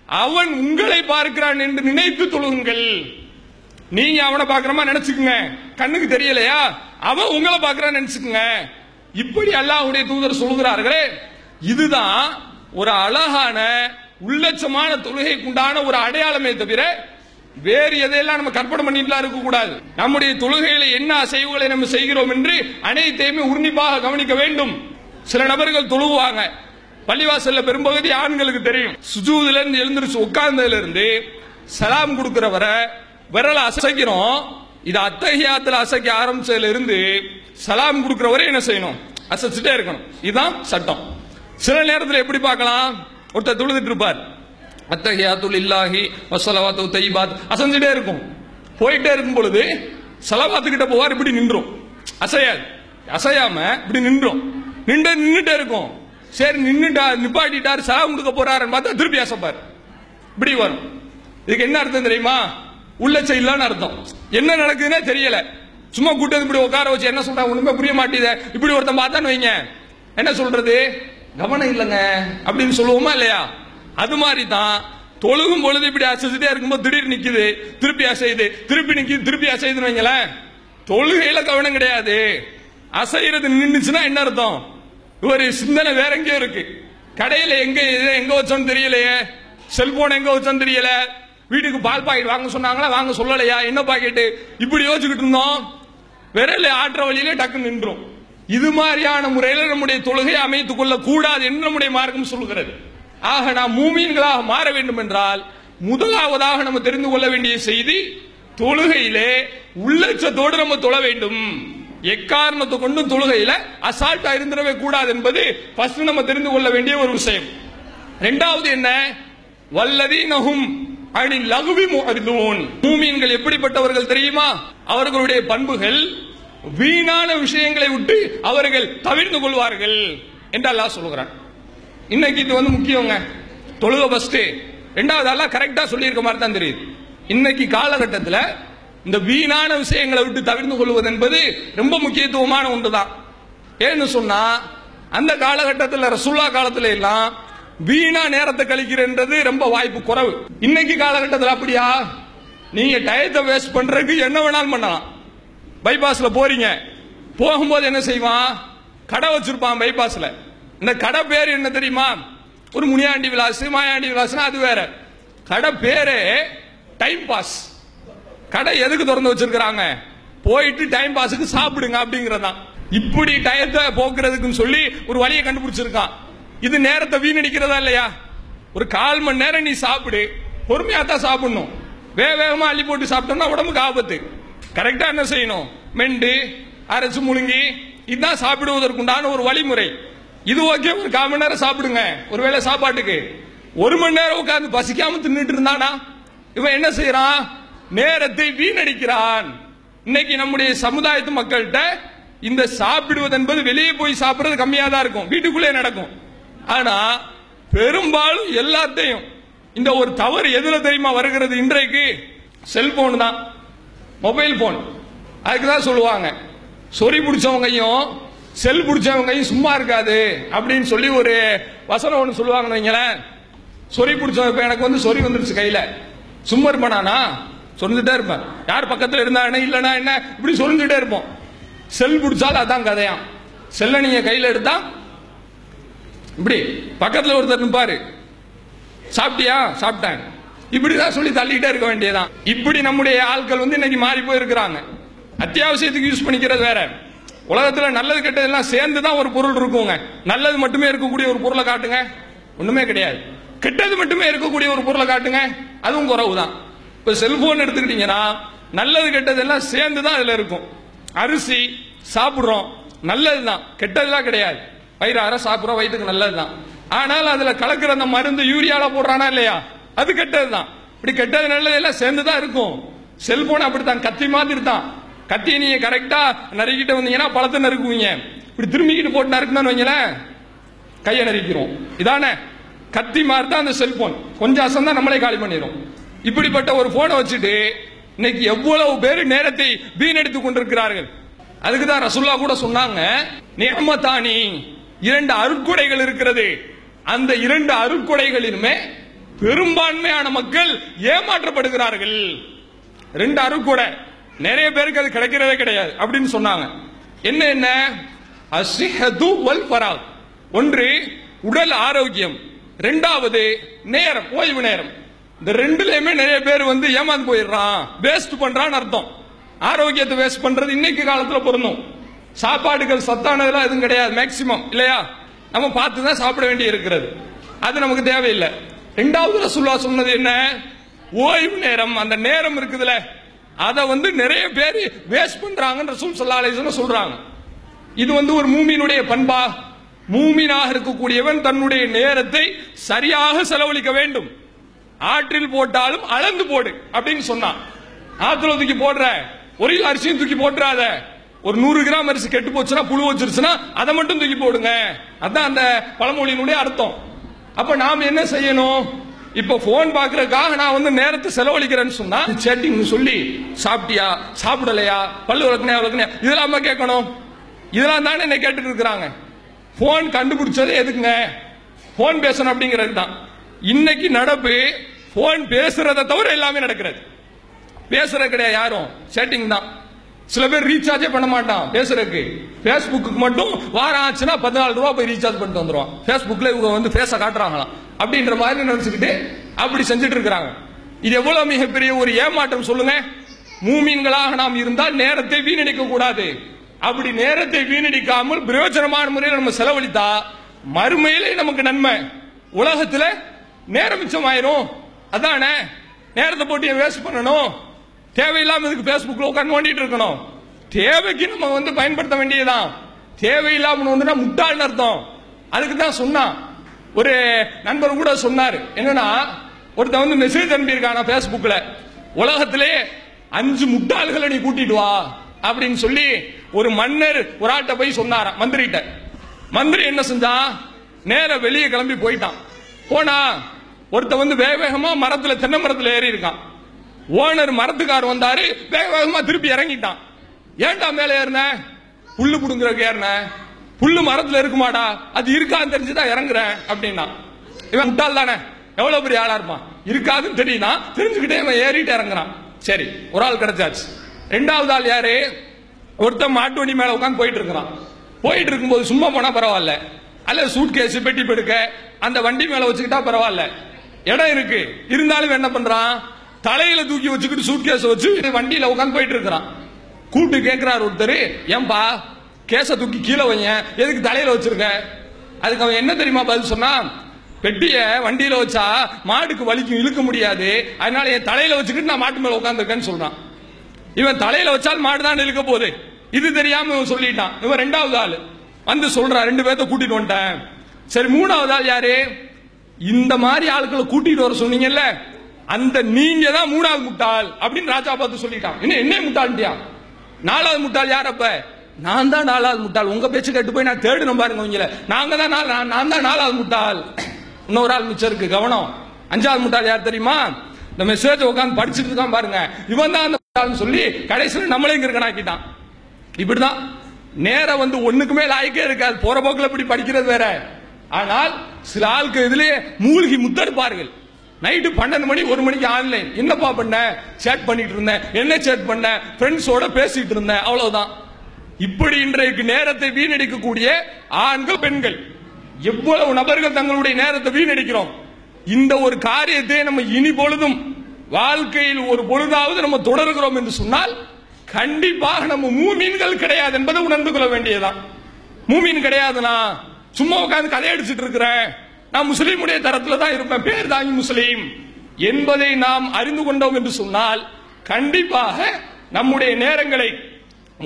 அவன் உங்களை பார்க்கிறான் என்று நினைத்து தொழுகுங்கள் நீங்க அவனை பாக்குறமா நினைச்சுக்குங்க. கண்ணுக்கு தெரியலையா? அவன் உங்களை பாக்குறான்னு நினைச்சுக்குங்க. இப்படி அல்லாஹுடைய தூதர் சொல்கிறார்களே இதுதான் ஒரு அழகான உள்ளட்சமான தொழுகைக்குண்டான ஒரு அடையாளமே தவிர வேறு எதையெல்லாம் நம்ம கற்பனை பண்ணிட்டுலாம் இருக்க கூடாது நம்முடைய தொழுகையில என்ன அசைவுகளை நம்ம செய்கிறோம் என்று அனைத்தையுமே உன்னிப்பாக கவனிக்க வேண்டும். சில நபர்கள் தொழுவாங்க. பள்ளிவாசல்ல பெரும்பகுதி ஆண்களுக்கு தெரியும். சுஜூதுல இருந்து எழுந்திருச்சு உட்கார்ந்ததுல இருந்து சலாம் கொடுக்கிறவரை விரலை அசைக்கிறோம் இது அத்தகையாத்துல அசைக்க ஆரம்பிச்சதுல இருந்து சலாம் கொடுக்கிற வரை என்ன செய்யணும்? அசைச்சுட்டே இருக்கணும். இதுதான் சட்டம். சில நேரத்தில் எப்படி பார்க்கலாம்? ஒருத்தர் தொழுதுட்டு இருப்பார். அத்தகையாத்துல் இல்லாஹி வசலவாத்து தைபாத் அசைஞ்சிட்டே இருக்கும். போயிட்டே இருக்கும் பொழுது சலவாத்துக்கிட்ட போவார் இப்படி நின்றோம். அசையாது. அசையாம இப்படி நின்றோம். நின்று நின்றுட்டே இருக்கும். சரி நின்றுட்டார் நிப்பாட்டிட்டார் சலாம் கொடுக்க போறாருன்னு பார்த்தா திருப்பி அசைப்பார் இப்படி வரும். இதுக்கு என்ன அர்த்தம் தெரியுமா? உள்ள செய்யலான்னு அர்த்தம். என்ன நடக்குதுன்னே தெரியல. சும்மா கூட்டது இப்படி உட்கார வச்சு என்ன சொல்றாங்க ஒண்ணுமே புரிய மாட்டேது இப்படி ஒருத்தன் பார்த்தான்னு வைங்க. என்ன சொல்றது? கவனம் இல்லைங்க. அப்படின்னு சொல்லுவோமா இல்லையா? அது மாதிரி தான் தொழுகும் பொழுது இப்படி அசைச்சுட்டே இருக்கும்போது திடீர்னு நிக்குது திருப்பி அசையுது திருப்பி நிக்குது திருப்பி அசையுதுன்னு வைங்களேன். தொழுகையில கவனம் கிடையாது. அசைறது நின்றுச்சுன்னா என்ன அர்த்தம்? ஒரு சிந்தனை வேற எங்கேயோ இருக்கு. கடையில எங்க இது எங்க வச்சோன்னு தெரியலையே. செல்போன் எங்க வச்சோன்னு தெரியல. வீட்டுக்கு பால் பாக்கெட் வாங்க சொன்னாங்களா? வாங்க சொல்லலையா? என்ன பாக்கெட்டு? இப்படி யோசிச்சுக்கிட்டு இருந்தோம். விரல ஆற்ற வழியிலே டக்கு நின்றோம். இது மாதிரியான முறையில் நம்முடைய தொழுகையை அமைத்துக் கொள்ள கூடாது என்று நம்முடைய மார்க்கம் சொல்கிறது ஆக நாம் மூமீன்களாக மாற வேண்டும் என்றால் முதலாவதாக நம்ம தெரிந்து கொள்ள வேண்டிய செய்தி தொழுகையிலே உள்ளச்சத்தோடு நம்ம தொழ வேண்டும். எக்காரணத்தை கொண்டும் தொழுகையில அசால்ட்டா இருந்துடவே கூடாது என்பது ஃபர்ஸ்ட் நம்ம தெரிந்து கொள்ள வேண்டிய ஒரு விஷயம். ரெண்டாவது என்ன? வல்லதீனஹும் அணி லகுவி முஅரிதூன் பூமியன்கள் எப்படிப்பட்டவர்கள் தெரியுமா? அவர்களுடைய பண்புகள் வீணான விஷயங்களை விட்டு அவர்கள் தவிர்த்து கொள்வார்கள் என்று அல்லாஹ் சொல்கிறான். இன்னைக்கு இது வந்து முக்கியங்க. தொழுக ஃபர்ஸ்ட் ரெண்டாவது எல்லாம் கரெக்டா சொல்லியிருக்க மாதிரி தான் தெரியுது. இன்னைக்கு காலகட்டத்தில் இந்த வீணான விஷயங்களை விட்டு தவிர்த்து கொள்வது என்பது ரொம்ப முக்கியத்துவமான ஒன்றுதான். ஏன்னு சொன்னா அந்த காலகட்டத்தில் ரசுல்லா காலத்துல எல்லாம் வீணா நேரத்தை கழிக்கிறன்றது ரொம்ப வாய்ப்பு குறைவு. இன்னைக்கு காலகட்டத்தில் அப்படியா? நீங்க டயத்தை வேஸ்ட் பண்றதுக்கு என்ன வேணாலும் பண்ணலாம். பைபாஸ்ல போறீங்க. போகும்போது என்ன செய்வான்? கடை வச்சிருப்பான் பைபாஸ்ல இந்த கடை பேர் என்ன தெரியுமா? ஒரு முனியாண்டி விலாசு மாயாண்டி விலாஸ்னா அது வேற. கடை பேரே டைம் பாஸ் கடை எதுக்கு திறந்து வச்சிருக்கிறாங்க? போயிட்டு டைம் பாஸுக்கு சாப்பிடுங்க அப்படிங்கறதான் இப்படி டயத்தை போக்குறதுக்குன்னு சொல்லி ஒரு வழியை கண்டுபிடிச்சிருக்கான். இது நேரத்தை வீணடிக்கிறதா இல்லையா? ஒரு கால் மணி நேரம் நீ சாப்பிடு. பொறுமையா தான் சாப்பிடணும். வேக வேகமா அள்ளி போட்டு சாப்பிட்டோம்னா உடம்புக்கு ஆபத்து. கரெக்டா என்ன செய்யணும்? மெண்டு அரைச்சு முழுங்கி இதுதான் சாப்பிடுவதற்குண்டான ஒரு வழிமுறை. இது ஓகே ஒரு கால் மணி நேரம் சாப்பிடுங்க. ஒருவேளை சாப்பாட்டுக்கு. ஒரு மணி நேரம் உட்காந்து பசிக்காம தின்னுட்டு இருந்தானா? இவன் என்ன செய்யறான்? நேரத்தை வீணடிக்கிறான். இன்னைக்கு நம்முடைய சமுதாயத்து மக்கள்கிட்ட இந்த சாப்பிடுவது என்பது வெளியே போய் சாப்பிடுறது கம்மியா தான் இருக்கும். வீட்டுக்குள்ளே நடக்கும். ஆனா பெரும்பாலும் எல்லாத்தையும் இந்த ஒரு தவறு எதுல தெரியுமா வருகிறது இன்றைக்கு? செல்போன் தான். Mobile phone. அதுக்கு தான் சொல்லுவாங்க. சொறி பிடிச்சவங்கையும் செல் பிடிச்சவங்கையும் சும்மா இருக்காது. அப்படின்னு சொல்லி ஒரு வசனம் ஒன்று சொல்லுவாங்கன்னு வைங்களேன். சொறி பிடிச்சவன் இப்ப எனக்கு வந்து சொறி வந்துருச்சு கையில. சும்மா இருப்பானா சொல்லிட்டே இருப்பேன். யார் பக்கத்தில் இருந்தா என்ன இல்லைனா என்ன? இப்படி சொல்லிட்டே இருப்போம். செல் பிடிச்சாலும் அதான் கதையாம். செல்லை நீங்க கையில் எடுத்தா இப்படி பக்கத்தில் ஒருத்தர் நிற்பாரு சாப்பிட்டியா? சாப்பிட்டேன் இப்படிதான் சொல்லி தள்ளிக்கிட்டே இருக்க வேண்டியதான் இப்படி நம்முடைய ஆட்கள் வந்து இன்னைக்கு மாறி போயிருக்கிறாங்க. அத்தியாவசியத்துக்கு யூஸ் பண்ணிக்கிறது வேற. உலகத்தில் நல்லது கெட்டதெல்லாம் சேர்ந்து தான் ஒரு பொருள் இருக்குங்க. நல்லது மட்டுமே இருக்கக்கூடிய ஒரு பொருளை காட்டுங்க. ஒண்ணுமே கிடையாது. கெட்டது மட்டுமே இருக்கக்கூடிய ஒரு பொருளை காட்டுங்க. அதுவும் குறவு தான் இப்போ செல்போன் எடுத்துக்கிட்டீங்கன்னா நல்லது கெட்டதெல்லாம் சேர்ந்து தான் அதில் இருக்கும். அரிசி சாப்பிட்றோம் நல்லது தான் கெட்டதுலாம் கிடையாது வயிறார சாப்பிட்றோம் வயிற்றுக்கு நல்லது தான் ஆனால் அதில் கலக்கிற அந்த மருந்து யூரியாவில் போடுறானா இல்லையா? அது கெட்டது தான் இப்படி கெட்டது நல்லது எல்லாம் சேர்ந்து தான் இருக்கும். செல்போன் அப்படித்தான் கத்தி மாதிரி தான் கத்தி நீங்கள் கரெக்டாக நறுக்கிட்டு வந்தீங்கன்னா பழத்தை நறுக்குவீங்க. இப்படி திரும்பிக்கிட்டு போட்டு நறுக்குன்னு வைங்களேன் கையை நறுக்கிறோம். இதானே? கத்தி மாதிரி தான் அந்த செல்போன் கொஞ்சம் அசந்தா நம்மளே காலி பண்ணிடும் இப்படிப்பட்ட ஒரு போனை வச்சுட்டு இன்னைக்கு எவ்வளவு பேர் நேரத்தை வீணடித்துக் கொண்டிருக்கிறார்கள். அதுக்கு தான் ரசுல்லா கூட சொன்னாங்க நியமத்தானி இரண்டு அருட்கொடைகள் இருக்கிறது. அந்த இரண்டு அருட்கொடைகளிலுமே பெரும்பான்மையான மக்கள் ஏமாற்றப்படுகிறார்கள். ரெண்டு அருட்கொடை. நிறைய பேருக்கு அது கிடைக்கிறதே கிடையாது அப்படின்னு சொன்னாங்க. என்ன என்ன? அசிஹது வல் ஒன்று உடல் ஆரோக்கியம். ரெண்டாவது நேரம் ஓய்வு நேரம். இந்த ரெண்டுலயுமே நிறைய பேர் வந்து ஏமாந்து போயிடுறான். வேஸ்ட் பண்றான்னு அர்த்தம். ஆரோக்கியத்தை வேஸ்ட் பண்றது இன்னைக்கு காலத்துல பொருந்தும். சாப்பாடுகள் சத்தானதெல்லாம் எதுவும் கிடையாது மேக்சிமம் இல்லையா? நம்ம பார்த்து தான் சாப்பிட வேண்டி இருக்கிறது. அது நமக்கு தேவையில்லை. ரெண்டாவது ரசுல்லா சொன்னது என்ன? ஓய்வு நேரம் அந்த நேரம் இருக்குதுல. அதை வந்து நிறைய பேர் வேஸ்ட் பண்றாங்கன்னு ரசூல் ஸல்லல்லாஹு அலைஹி சொல்றாங்க. இது வந்து ஒரு மூமியினுடைய பண்பா? மூமினாக இருக்கக்கூடியவன் தன்னுடைய நேரத்தை சரியாக செலவழிக்க வேண்டும். ஆற்றில் போட்டாலும் அளந்து போடு அப்படின்னு சொன்னான். ஆத்துல தூக்கி போடுற ஒரு அரிசியும் தூக்கி போட்டுறாத. ஒரு நூறு கிராம் அரிசி கெட்டு போச்சுன்னா புழு வச்சிருச்சுன்னா அதை மட்டும் தூக்கி போடுங்க. அதான் அந்த பழமொழியினுடைய அர்த்தம். அப்ப நாம் என்ன செய்யணும்? இப்ப போன் பாக்குறதுக்காக நான் வந்து நேரத்தை செலவழிக்கிறேன்னு சொன்னா சேட்டிங் சொல்லி சாப்பிட்டியா சாப்பிடலையா பல்லு விளக்குனியா விளக்குனியா இதெல்லாம் கேட்கணும். இதெல்லாம் தானே என்ன கேட்டுட்டு இருக்கிறாங்க. போன் கண்டுபிடிச்சது எதுக்குங்க? போன் பேசணும் அப்படிங்கிறது தான் இன்னைக்கு நடப்பு. போன் பேசுறதை தவிர எல்லாமே நடக்கிறது. பேசுறது கிடையாது யாரும். சேட்டிங் தான். சில பேர் ரீசார்ஜே பண்ண மாட்டான் பேசுறதுக்கு. பேஸ்புக்கு மட்டும் வாரம் ஆச்சுன்னா பதினாலு ரூபா போய் ரீசார்ஜ் பண்ணிட்டு வந்துருவான். பேஸ்புக்ல இவங்க வந்து பேச காட்டுறாங்களாம். அப்படின்ற மாதிரி நினைச்சுக்கிட்டு அப்படி செஞ்சுட்டு இருக்கிறாங்க. இது எவ்வளவு மிகப்பெரிய ஒரு ஏமாற்றம் சொல்லுங்க. மூமீன்களாக நாம் இருந்தால் நேரத்தை வீணடிக்க கூடாது. அப்படி நேரத்தை வீணடிக்காமல் பிரயோஜனமான முறையில் நம்ம செலவழித்தா மறுமையிலே நமக்கு நன்மை. உலகத்தில் நேரம் மிச்சமாயிரும் அதானே? நேரத்தை போட்டு வேஸ்ட் பண்ணணும். தேவையில்லாம இதுக்கு பேஸ்புக்ல உட்காந்து நோண்டிட்டு இருக்கணும். தேவைக்கு நம்ம வந்து பயன்படுத்த வேண்டியதுதான். தேவையில்லாம நோண்டுனா முட்டாள்னு அர்த்தம். அதுக்கு தான் சொன்னான். ஒரு நண்பர் கூட சொன்னார். என்னன்னா ஒருத்தன் வந்து மெசேஜ் அனுப்பியிருக்கான பேஸ்புக்ல உலகத்திலே அஞ்சு முட்டாள்களை நீ கூட்டிட்டு வா அப்படின்னு சொல்லி ஒரு மன்னர் ஒரு ஆட்ட போய் சொன்னாராம். மந்திரிட்ட மந்திரி என்ன செஞ்சா? நேர வெளியே கிளம்பி போயிட்டான். போனா ஒருத்த வந்து வேக வேகமா மரத்துல தென்னை மரத்துல ஏறி இருக்கான் ஓனர் மரத்துக்கார் வந்தாரு வேக வேகமா திருப்பி இறங்கிட்டான். ஏன்டா மேல ஏறின? புல்லு புடுங்குறதுக்கு ஏறின? புல்லு மரத்துல இருக்குமாடா? அது இருக்கான்னு தெரிஞ்சுதான் இறங்குறேன் அப்படின்னா. இவன் முட்டாள் தானே? எவ்வளவு பெரிய ஆளா இருப்பான்? இருக்காதுன்னு தெரியுனா தெரிஞ்சுக்கிட்டே இவன் ஏறிட்டு இறங்குறான். சரி ஒரு ஆள் கிடைச்சாச்சு. ரெண்டாவது ஆள் யாரு? ஒருத்தன் மாட்டு வண்டி மேல உட்காந்து போயிட்டு இருக்கிறான். போயிட்டு இருக்கும்போது சும்மா போனா பரவாயில்ல. அல்ல சூட் கேஸ் பெட்டி பெடுக்க அந்த வண்டி மேல வச்சுக்கிட்டா பரவாயில்ல. இடம் இருக்கு. இருந்தாலும் என்ன பண்றான்? தலையில தூக்கி வச்சுக்கிட்டு சூட்கேஸ் வச்சு வண்டியில உட்காந்து போயிட்டு இருக்கிறான். கூட்டு கேட்கிறார் ஒருத்தர் ஏன்பா கேச தூக்கி கீழே வைங்க. எதுக்கு தலையில வச்சிருக்க? அதுக்கு அவன் என்ன தெரியுமா பதில் சொன்னா பெட்டிய வண்டியில வச்சா மாடுக்கு வலிக்கும் இழுக்க முடியாது. அதனால என் தலையில வச்சுக்கிட்டு நான் மாட்டு மேல உட்காந்துருக்கேன்னு சொல்றான். இவன் தலையில வச்சால் மாடு தான் இழுக்க போகுது. இது தெரியாம இவன் சொல்லிட்டான். இவன் ரெண்டாவது ஆள். வந்து சொல்றான் ரெண்டு பேர்த்த கூட்டிட்டு வந்துட்டேன். சரி மூணாவது ஆள் யாரு? இந்த மாதிரி ஆட்களை கூட்டிட்டு வர சொன்னீங்கல்ல அந்த நீங்க தான் மூணாவது முட்டாள் அப்படின்னு ராஜா பார்த்து சொல்லிட்டான். என்ன என்ன முட்டாள்ட்டியா நாலாவது முட்டாள் யார் அப்ப? நான் தான் நாலாவது முட்டாள். உங்க பேச்சு கேட்டு போய் நான் தேடணும் பாருங்க உங்கள நாங்க தான் நான் தான் நாலாவது முட்டாள். இன்னொரு ஆள் மிச்சம் இருக்கு கவனம். அஞ்சாவது முட்டாள் யார் தெரியுமா? இந்த மெசேஜ் உட்காந்து படிச்சுட்டு இருக்கான் பாருங்க. இவன் தான் அந்த முட்டாள்னு சொல்லி கடைசியில் நம்மளே இங்க இருக்கனாக்கிட்டான். இப்படிதான் நேரம் வந்து ஒண்ணுக்குமே லாய்க்கே இருக்காது போற போக்கில் இப்படி படிக்கிறது வேற? ஆனால் சில ஆளுக்கு இதுலயே மூழ்கி முத்தெடுப்பார்கள். நைட்டு பன்னெண்டு மணி ஒரு மணிக்கு ஆன்லைன் என்னப்பா பண்ண? சேட் பண்ணிட்டு இருந்தேன். என்ன சேட் பண்ண? ஃப்ரெண்ட்ஸோட பேசிட்டு இருந்தேன். அவ்வளவுதான். இப்படி இன்றைக்கு நேரத்தை வீணடிக்கக்கூடிய ஆண்கள் பெண்கள். எவ்வளவு நபர்கள் தங்களுடைய நேரத்தை வீணடிக்கிறோம். இந்த ஒரு காரியத்தை நம்ம இனி பொழுதும் வாழ்க்கையில் ஒரு பொழுதாவது நம்ம தொடர்கிறோம் என்று சொன்னால் கண்டிப்பாக நம்ம மூமீன்கள் கிடையாது என்பதை உணர்ந்து கொள்ள வேண்டியதுதான். மூமீன் கிடையாதுனா சும்மா உட்காந்து கதை இருக்கிறேன் நான் முஸ்லீமுடைய தரத்துல தான் இருப்பேன். பேர் தாங்கி முஸ்லீம். என்பதை நாம் அறிந்து கொண்டோம் என்று சொன்னால் கண்டிப்பாக நம்முடைய நேரங்களை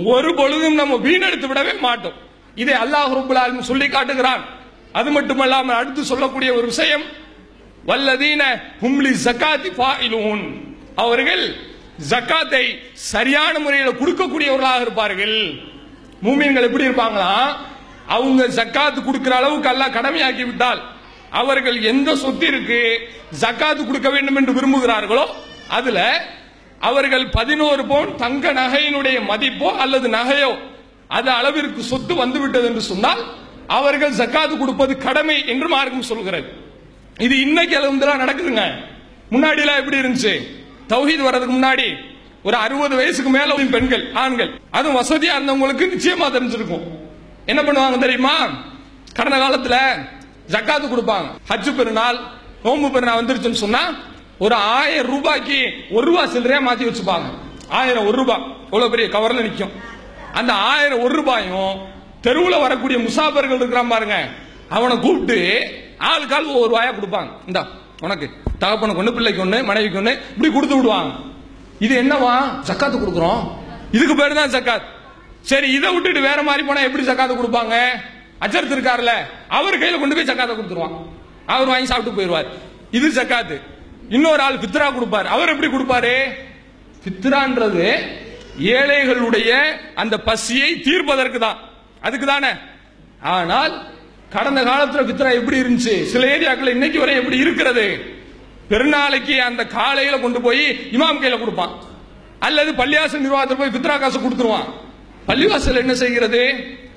ஒரு பொழுதும் நம்ம வீணெடுத்து விடவே மாட்டோம். இதை அல்லாஹ் ரப்பல் சொல்லி காட்டுகிறான். அது மட்டுமல்லாமல் அடுத்து சொல்லக்கூடிய ஒரு விஷயம் வல்லதீன ஹும்லி ஜக்காத்தி ஃபாயிலூன். அவர்கள் ஜக்காத்தை சரியான முறையில் கொடுக்கக்கூடியவர்களாக இருப்பார்கள். மூமியன்கள் எப்படி இருப்பாங்களா? அவங்க ஜக்காத்து கொடுக்கிற அளவுக்கு அல்லாஹ் கடமையாக்கி விட்டால் அவர்கள் எந்த சொத்திற்கு ஜக்காத்து கொடுக்க வேண்டும் என்று விரும்புகிறார்களோ அதுல அவர்கள் பதினோரு பவுன் தங்க நகையினுடைய மதிப்போ அல்லது நகையோ அது அளவிற்கு சொத்து வந்து விட்டது என்று சொன்னால் அவர்கள் ஜக்காத்து கொடுப்பது கடமை என்று மார்க்கம் சொல்கிறது. இது இன்னைக்கு அளவுலாம் நடக்குதுங்க. முன்னாடி எல்லாம் எப்படி இருந்துச்சு? தௌஹீத் வர்றதுக்கு முன்னாடி ஒரு அறுபது வயசுக்கு மேல பெண்கள் ஆண்கள் அதுவும் வசதியா இருந்தவங்களுக்கு நிச்சயமா தெரிஞ்சிருக்கும். என்ன பண்ணுவாங்க தெரியுமா? கடந்த காலத்துல ஜக்காத்து கொடுப்பாங்க. ஹஜ்ஜு பெருநாள் நோம்பு பெருநாள் வந்துருச்சுன்னு சொன்னா ஒரு ஆயிரம் ரூபாய்க்கு ஒரு ரூபா சில்லறையா மாத்தி வச்சுப்பாங்க. ஆயிரம் ஒரு ரூபாய் எவ்வளவு பெரிய கவர்ல நிற்கும் அந்த ஆயிரம் ஒரு ரூபாயும் தெருவில் வரக்கூடிய முசாபர்கள் இருக்கிறான் பாருங்க அவனை கூப்பிட்டு ஆளுக்கு ஆள் ஒரு ரூபாயா கொடுப்பாங்க. இந்தா உனக்கு தகப்பனுக்கு ஒன்று பிள்ளைக்கு ஒன்று மனைவிக்கு ஒன்று இப்படி கொடுத்து விடுவாங்க. இது என்னவா? ஜக்காத்து கொடுக்குறோம். இதுக்கு பேரு தான் ஜக்காத். சரி இதை விட்டுட்டு வேற மாதிரி போனா எப்படி ஜக்காத்து கொடுப்பாங்க? அஜர்த் இருக்காருல்ல அவர் கையில கொண்டு போய் சக்காத்தை கொடுத்துருவான். அவர் வாங்கி சாப்பிட்டு போயிடுவார். இது சக்காத்து. இன்னொரு ஆள் பித்ரா கொடுப்பார். அவர் எப்படி கொடுப்பாரு? பித்ரான்றது ஏழைகளுடைய அந்த பசியை தீர்ப்பதற்கு தான். அதுக்கு தானே. ஆனால் கடந்த காலத்துல பித்ரா எப்படி இருந்துச்சு? சில ஏரியாக்கள் இன்னைக்கு வரை எப்படி இருக்கிறது? பெருநாளைக்கு அந்த காலையில கொண்டு போய் இமாம் கையில கொடுப்பான். அல்லது பள்ளியாசு நிர்வாகத்தில் போய் பித்ரா காசு கொடுத்துருவான். பள்ளிவாசல் என்ன செய்கிறது?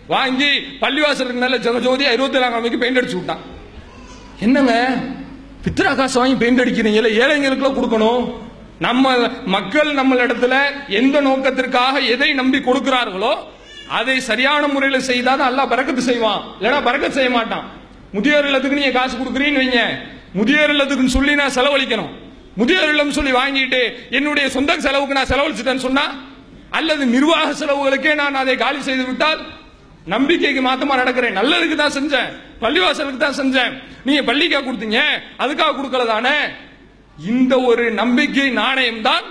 வாங்கி பள்ளிவாசலுக்கு நல்ல ஜெகஜோதி இருபத்தி நாலாம் கிழமைக்கு பெயிண்ட் அடிச்சு விட்டான். என்னங்க? பித்ரா காசு வாங்கி பெயிண்ட் அடிக்கிறீங்களே? ஏழைங்களுக்குலாம் கொடுக்கணும். நம்ம மக்கள் நம்ம இடத்துல எந்த நோக்கத்திற்காக எதை நம்பி கொடுக்கிறார்களோ அதை சரியான முறையில் செய்தால் அல்லாஹ் பறக்கத்து செய்வான். இல்லைன்னா பறக்கத்து செய்ய மாட்டான். முதியோர் இல்லத்துக்கு நீங்க காசு கொடுக்குறீன்னு வைங்க. முதியோர் இல்லத்துக்குன்னு சொல்லி நான் செலவழிக்கணும். முதியோர் இல்லம் சொல்லி வாங்கிட்டு என்னுடைய சொந்த செலவுக்கு நான் செலவழிச்சிட்டேன்னு சொன்னா அல்லது நிர்வாக செலவுகளுக்கே நான் அதை காலி செய்து விட்டால் நம்பிக்கைக்கு மாத்தமா நடக்கிறேன். நல்லதுக்கு தான் செஞ்சேன். பள்ளிவாசலுக்கு தான் செஞ்சேன். நீங்க பள்ளிக்கா கொடுத்தீங்க. அதுக்காக கொடுக்கல தானே? இந்த ஒரு நம்பிக்கை நாணயம் தான்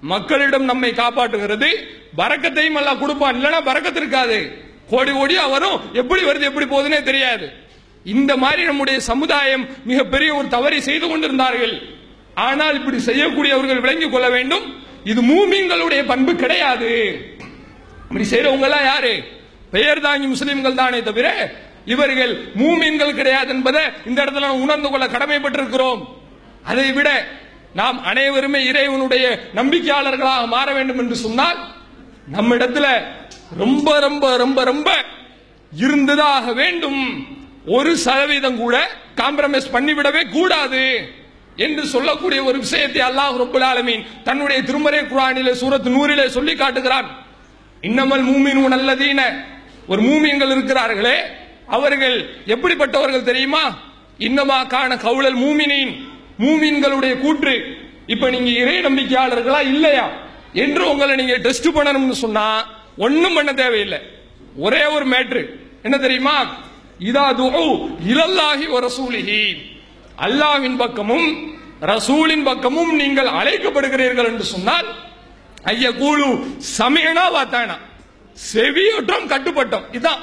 மக்களிடம் நம்மை காப்பாற்றுகிறது. பறக்கத்தையும் எல்லாம் கொடுப்பான். இல்லைன்னா பறக்கத்து இருக்காது. கோடி கோடியா வரும். எப்படி வருது எப்படி போகுதுன்னே தெரியாது. இந்த மாதிரி நம்முடைய சமுதாயம் மிகப்பெரிய ஒரு தவறை செய்து கொண்டிருந்தார்கள். ஆனால் இப்படி செய்யக்கூடியவர்கள் விளங்கிக் கொள்ள வேண்டும். இது மூமிங்களுடைய பண்பு கிடையாது. இப்படி செய்யறவங்க எல்லாம் யாரு? பெயர் தாங்கி முஸ்லிம்கள் தானே தவிர இவர்கள் மூமின்கள் கிடையாது என்பதை இந்த இடத்துல உணர்ந்து கொள்ள கடமைப்பட்டிருக்கிறோம். அதை விட நாம் அனைவருமே இறைவனுடைய நம்பிக்கையாளர்களாக மாற வேண்டும் என்று சொன்னால் நம்ம இடத்துல ரொம்ப ரொம்ப ரொம்ப ரொம்ப இருந்ததாக வேண்டும். ஒரு சதவீதம் கூட காம்ப்ரமைஸ் பண்ணிவிடவே கூடாது. என்று சொல்லக்கூடிய ஒரு விஷயத்தை அல்லாஹ் ரபுல் ஆலமீன் தன்னுடைய திருமறை குரானிலே சூரத் நூறிலே சொல்லி காட்டுகிறான். இன்னமல் மூமின் நல்லதீன ஒரு மூமியங்கள் இருக்கிறார்களே அவர்கள் எப்படிப்பட்டவர்கள் தெரியுமா? இன்னமா காண கவுளல் மூமினின். மூமின்களுடைய கூற்று. இப்ப நீங்க இறை நம்பிக்கையாளர்களா இல்லையா? என்று உங்களை நீங்க டெஸ்ட் பண்ணணும்னு சொன்னா ஒன்னும் பண்ண தேவையில்லை. ஒரே ஒரு மேட்ரு. என்ன தெரியுமா? இதா துஉ இலல்லாஹி ஒரு ரசூலிஹி. அல்லாஹ்வின் பக்கமும் ரசூலின் பக்கமும் நீங்கள் அழைக்கப்படுகிறீர்கள் என்று சொன்னால் ஐய கூலு சமயனா வாத்தானா. செவியொற்றம் கட்டுப்பட்டோம். இதுதான்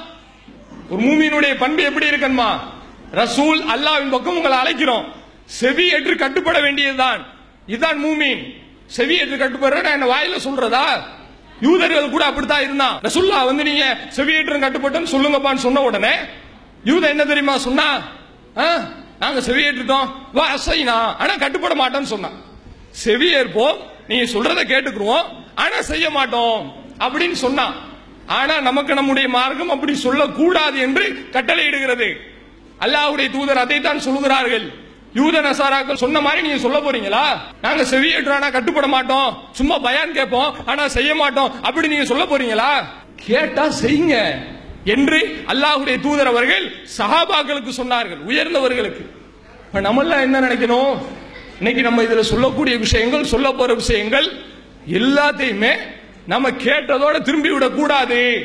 ஒரு மூமியினுடைய பண்பு எப்படி இருக்கணுமா ரசூல் அல்லாஹ்வின் பக்கம் உங்களை அழைக்கிறோம். செவி ஏற்று கட்டுப்பட வேண்டியதுதான். இதுதான் மூமீன். செவி ஏற்று கட்டுப்படுற நான் என்ன வாயில சொல்றதா? யூதர்கள் கூட அப்படித்தான் இருந்தான். ரசுல்லா வந்து நீங்க செவி ஏற்று கட்டுப்பட்டோம் சொல்லுங்கப்பான்னு சொன்ன உடனே யூத என்ன தெரியுமா சொன்னா? ஆ, நாங்க செவியேற்றுட்டோம் வா அசைனா. ஆனா கட்டுப்பட மாட்டோம்னு சொன்னான். செவியேற்போம் நீங்க சொல்றத கேட்டுக்குருவோம். ஆனா செய்ய மாட்டோம் அப்படின்னு சொன்னான். ஆனா நமக்கு நம்முடைய மார்க்கம் அப்படி சொல்லக்கூடாது என்று கட்டளையிடுகிறது. அல்லாஹ்வுடைய தூதர் அதைத்தான் சொல்லுகிறார்கள். யூத நசாராக்கள் சொன்ன மாதிரி நீங்க சொல்ல போறீங்களா? நாங்க செவியேற்றோம் கட்டுப்பட மாட்டோம். சும்மா பயான் கேட்போம் ஆனா செய்ய மாட்டோம். அப்படி நீங்க சொல்ல போறீங்களா? கேட்டா செய்யுங்க. என்று அல்லாஹுடைய தூதர் அவர்கள் சஹாபாக்களுக்கு சொன்னார்கள் உயர்ந்தவர்களுக்கு. இப்ப நம்மளாம் என்ன நினைக்கணும்? இன்னைக்கு நம்ம இதுல சொல்லக்கூடிய விஷயங்கள் சொல்ல போற விஷயங்கள் எல்லாத்தையுமே நம்ம கேட்டதோட திரும்பி விடக்கூடாது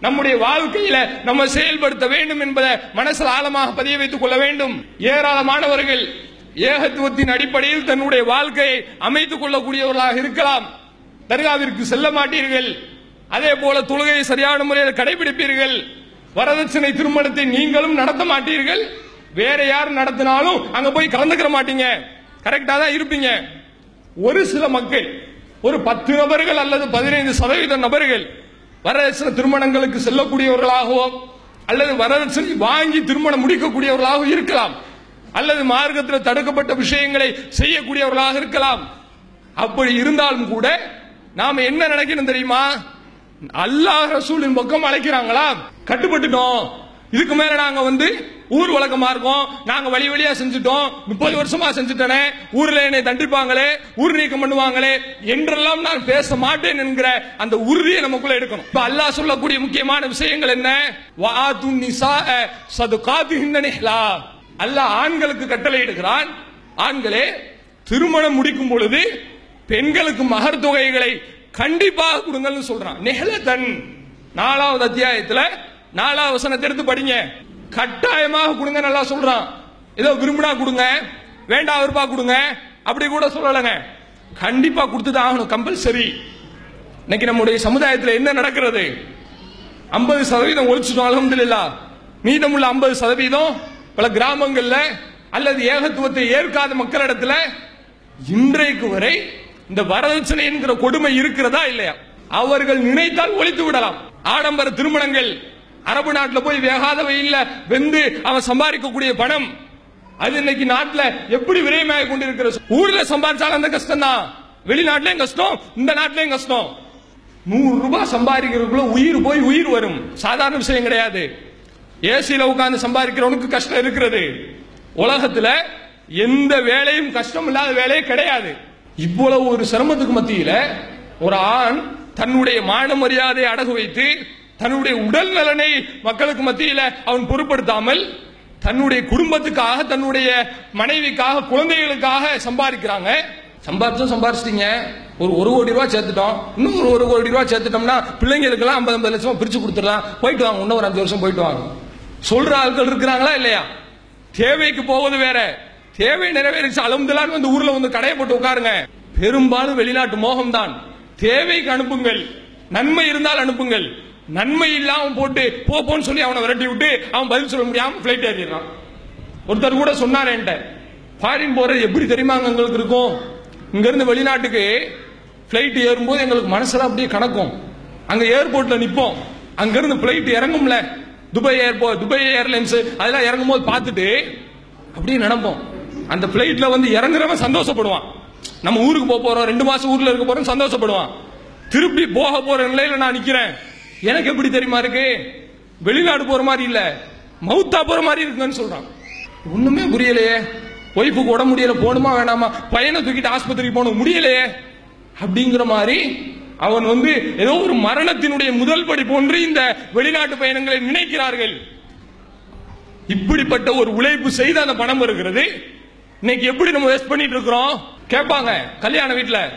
நம்முடைய வாழ்க்கையில நம்ம செயல்படுத்த வேண்டும் என்பதை மனசில் ஆழமாக பதிய வைத்துக் கொள்ள வேண்டும். ஏராளமானவர்கள் ஏகத்துவத்தின் அடிப்படையில் தன்னுடைய வாழ்க்கையை அமைத்துக் கொள்ளக்கூடியவர்களாக இருக்கலாம். தர்காவிற்கு செல்ல மாட்டீர்கள். அதே போல தொழுகையை சரியான முறையில் கடைபிடிப்பீர்கள். வரதட்சணை திருமணத்தை நீங்களும் நடத்த மாட்டீர்கள். வேற யார் நடத்தினாலும் அங்க போய் கலந்துக்கிற மாட்டீங்க. கரெக்டா தான் இருப்பீங்க. ஒரு சில மக்கள் ஒரு பத்து நபர்கள் அல்லது பதினைந்து சதவீத நபர்கள் வரதட்சணை திருமணங்களுக்கு செல்லக்கூடியவர்களாகவும் அல்லது வரதட்சணை வாங்கி திருமணம் முடிக்கக்கூடியவர்களாகவும் இருக்கலாம். அல்லது மார்க்கத்தில் தடுக்கப்பட்ட விஷயங்களை செய்யக்கூடியவர்களாக இருக்கலாம். அப்படி இருந்தாலும் கூட நாம என்ன நினைக்கணும் தெரியுமா? அல்லாஹ் ரசூலின் பக்கம் அழைக்கிறாங்களா? கட்டுப்பட்டுட்டோம். இதுக்கு மேல நாங்க வந்து ஊர் வழக்கமா இருக்கோம். நாங்க வழி வழியா செஞ்சுட்டோம். முப்பது வருஷமா செஞ்சுட்டனே. ஊர்ல என்னை தண்டிப்பாங்களே ஊர் நீக்கம் பண்ணுவாங்களே என்றெல்லாம் நான் பேச மாட்டேன் என்கிற அந்த உறுதியை நமக்குள்ள எடுக்கணும். இப்ப அல்லாஹ் சொல்லக்கூடிய முக்கியமான விஷயங்கள் என்ன? வாது நிசா சதுகாத்து அல்லாஹ் ஆண்களுக்கு கட்டளை எடுக்கிறான் ஆண்களே திருமணம் முடிக்கும் பொழுது பெண்களுக்கு மகர் தொகைகளை கண்டிப்பாக கொடுங்கன்னு சொல்றான். நெஹலத்தன் நாலாவது அத்தியாயத்துல நாலாவது வசனத்தை எடுத்து படிங்க. கட்டாயமாக கொடுங்க நல்லா சொல்றான். ஏதோ விரும்பினா கொடுங்க வேண்டாம் விருப்பா கொடுங்க அப்படி கூட சொல்லலைங்க. கண்டிப்பா கொடுத்துதான் ஆகணும் கம்பல்சரி இன்னைக்கு நம்முடைய சமுதாயத்தில் என்ன நடக்கிறது? ஐம்பது சதவீதம் ஒழிச்சிட்டோம் அலமதுல்லா மீதமுள்ள ஐம்பது சதவீதம் பல கிராமங்கள்ல அல்லது ஏகத்துவத்தை ஏற்காத மக்களிடத்துல இன்றைக்கு வரை இந்த வரதட்சணை என்கிற கொடுமை இருக்கிறதா இல்லையா? அவர்கள் நினைத்தால் ஒழித்து விடலாம். ஆடம்பர திருமணங்கள். அரபு நாட்டில் போய் வேகாத இல்ல. வெந்து அவன் சம்பாதிக்கக்கூடிய பணம். அது இன்னைக்கு நாட்டுல எப்படி விரயமாக கொண்டிருக்கிற ஊர்ல சம்பாதிச்சாலும் அந்த கஷ்டம் தான் வெளிநாட்டிலையும் கஷ்டம் இந்த நாட்டிலையும் கஷ்டம். நூறு ரூபாய் சம்பாதிக்கிறதுக்குள்ள உயிர் போய் உயிர் வரும். சாதாரண விஷயம் கிடையாது. ஏசியில உட்கார்ந்து சம்பாதிக்கிறவனுக்கு கஷ்டம் இருக்கிறது. உலகத்துல எந்த வேலையும் கஷ்டம் இல்லாத வேலையே கிடையாது. இவ்வளவு ஒரு சிரமத்துக்கு மத்தியில ஒரு ஆண் தன்னுடைய மான மரியாதையை அடகு வைத்து தன்னுடைய உடல் நலனை மக்களுக்கு மத்தியில அவன் பொருட்படுத்தாமல் தன்னுடைய குடும்பத்துக்காக தன்னுடைய மனைவிக்காக குழந்தைகளுக்காக சம்பாதிக்கிறாங்க. சம்பாரிச்சும் சம்பாரிச்சிட்டீங்க ஒரு ஒரு கோடி ரூபா சேர்த்துட்டோம். இன்னும் ஒரு ஒரு கோடி ரூபா சேர்த்துட்டோம்னா பிள்ளைங்களுக்கெல்லாம் ஐம்பது ஐம்பது லட்சம் பிரிச்சு கொடுத்துடலாம். போயிட்டு வாங்க இன்னும் ஒரு அஞ்சு வருஷம் போயிட்டு வாங்க. சொல்ற ஆட்கள் இருக்கிறாங்களா இல்லையா? தேவைக்கு போவது வேற. தேவை நிறைவேறிச்சு. அலமதுலான்னு வந்து ஊர்ல வந்து கடையை போட்டு உட்காருங்க. பெரும்பாலும் வெளிநாட்டு மோகம் தான் தேவைக்கு அனுப்புங்கள். நன்மை இருந்தால் அனுப்புங்கள். நன்மை இல்லாம போட்டு போப்போன்னு போன்னு சொல்லி அவனை விரட்டி விட்டு அவன் பதில் சொல்ல முடியாம பிளைட் ஏறிடுறான். ஒருத்தர் கூட சொன்னார் என்கிட்ட. ஃபாரின் போறது எப்படி தெரியுமா எங்களுக்கு இருக்கும்? இங்க இருந்து வெளிநாட்டுக்கு பிளைட் ஏறும்போது எங்களுக்கு மனசுல அப்படியே கணக்கும். அங்க ஏர்போர்ட்ல நிப்போம். அங்கிருந்து பிளைட் இறங்கும்ல. துபாய் ஏர்போர்ட் துபாய் ஏர்லைன்ஸ் அதெல்லாம் இறங்கும் போது பார்த்துட்டு அப்படியே நினைப்போம் அந்த பிளைட்ல வந்து இறங்குறவன் சந்தோஷப்படுவான். நம்ம ஊருக்கு போக போறோம் ரெண்டு மாசம் ஊர்ல இருக்க போறோம் சந்தோஷப்படுவான். திருப்பி போக போற நிலையில நான் நிக்கிறேன். எனக்கு எப்படி தெரியுமா இருக்கு? வெளிநாடு போற மாதிரி இல்ல. மவுத்தா போற மாதிரி இருக்குன்னு சொல்றான். ஒண்ணுமே புரியலையே. ஒய்ஃபுக்கு உடம்பு முடியல போகணுமா வேணாமா? பையனை தூக்கிட்டு ஆஸ்பத்திரிக்கு போகணும் முடியலையே. அப்படிங்கிற மாதிரி அவன் வந்து ஏதோ ஒரு மரணத்தினுடைய முதல் படி போன்று இந்த வெளிநாட்டு பயணங்களை நினைக்கிறார்கள். இப்படிப்பட்ட ஒரு உழைப்பு செய்த அந்த பணம் இருக்கிறது இன்னைக்கு எப்படி நம்ம வேஸ்ட் பண்ணிட்டு இருக்கிறோம்? கேட்பாங்க. கல்யாண வீட்டில்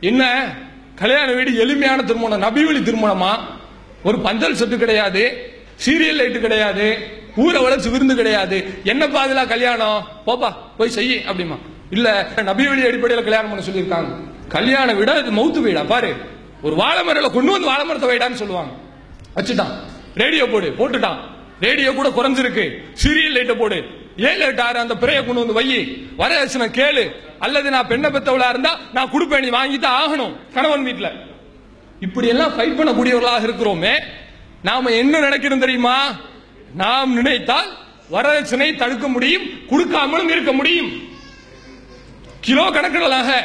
என்ன? கல்யாண வீடு எளிமையான திருமணம் நபிவழி திருமணமா? ஒரு பந்தல் செட்டு கிடையாது. சீரியல் லைட்டு கிடையாது. ஊரை வளர்ச்சி விருந்து கிடையாது. என்ன பாதிலா கல்யாணம்? போப்பா போய் செய்ய அப்படிமா. இல்ல நபிவழி அடிப்படையில் கல்யாணம் பண்ண சொல்லியிருக்காங்க. கல்யாண வீடா இது மௌத்து வீடா? பாரு. ஒரு வாழை மரல கொண்டு வந்து வாழை மரத்தை வைடான்னு சொல்லுவாங்க. வச்சுட்டான். ரேடியோ போடு போட்டுட்டான். ரேடியோ கூட குறைஞ்சிருக்கு. சீரியல் லைட்டை போடு. ஏழு எட்டு ஆறு அந்த பிறைய கொண்டு வந்து வை. வரதட்சணை கேளு. அல்லது நான் பெண்ணை பெத்தவளா இருந்தா நான் கொடுப்பேன் நீ வாங்கித்தான் ஆகணும். கணவன் வீட்டுல இப்படி எல்லாம் ஃபைட் பண்ணக்கூடியவர்களாக இருக்கிறோமே நாம என்ன நினைக்கிறோம் தெரியுமா? நாம் நினைத்தால் வரதட்சணை தடுக்க முடியும் கொடுக்காமலும் இருக்க முடியும். கிலோ கணக்கில் நகை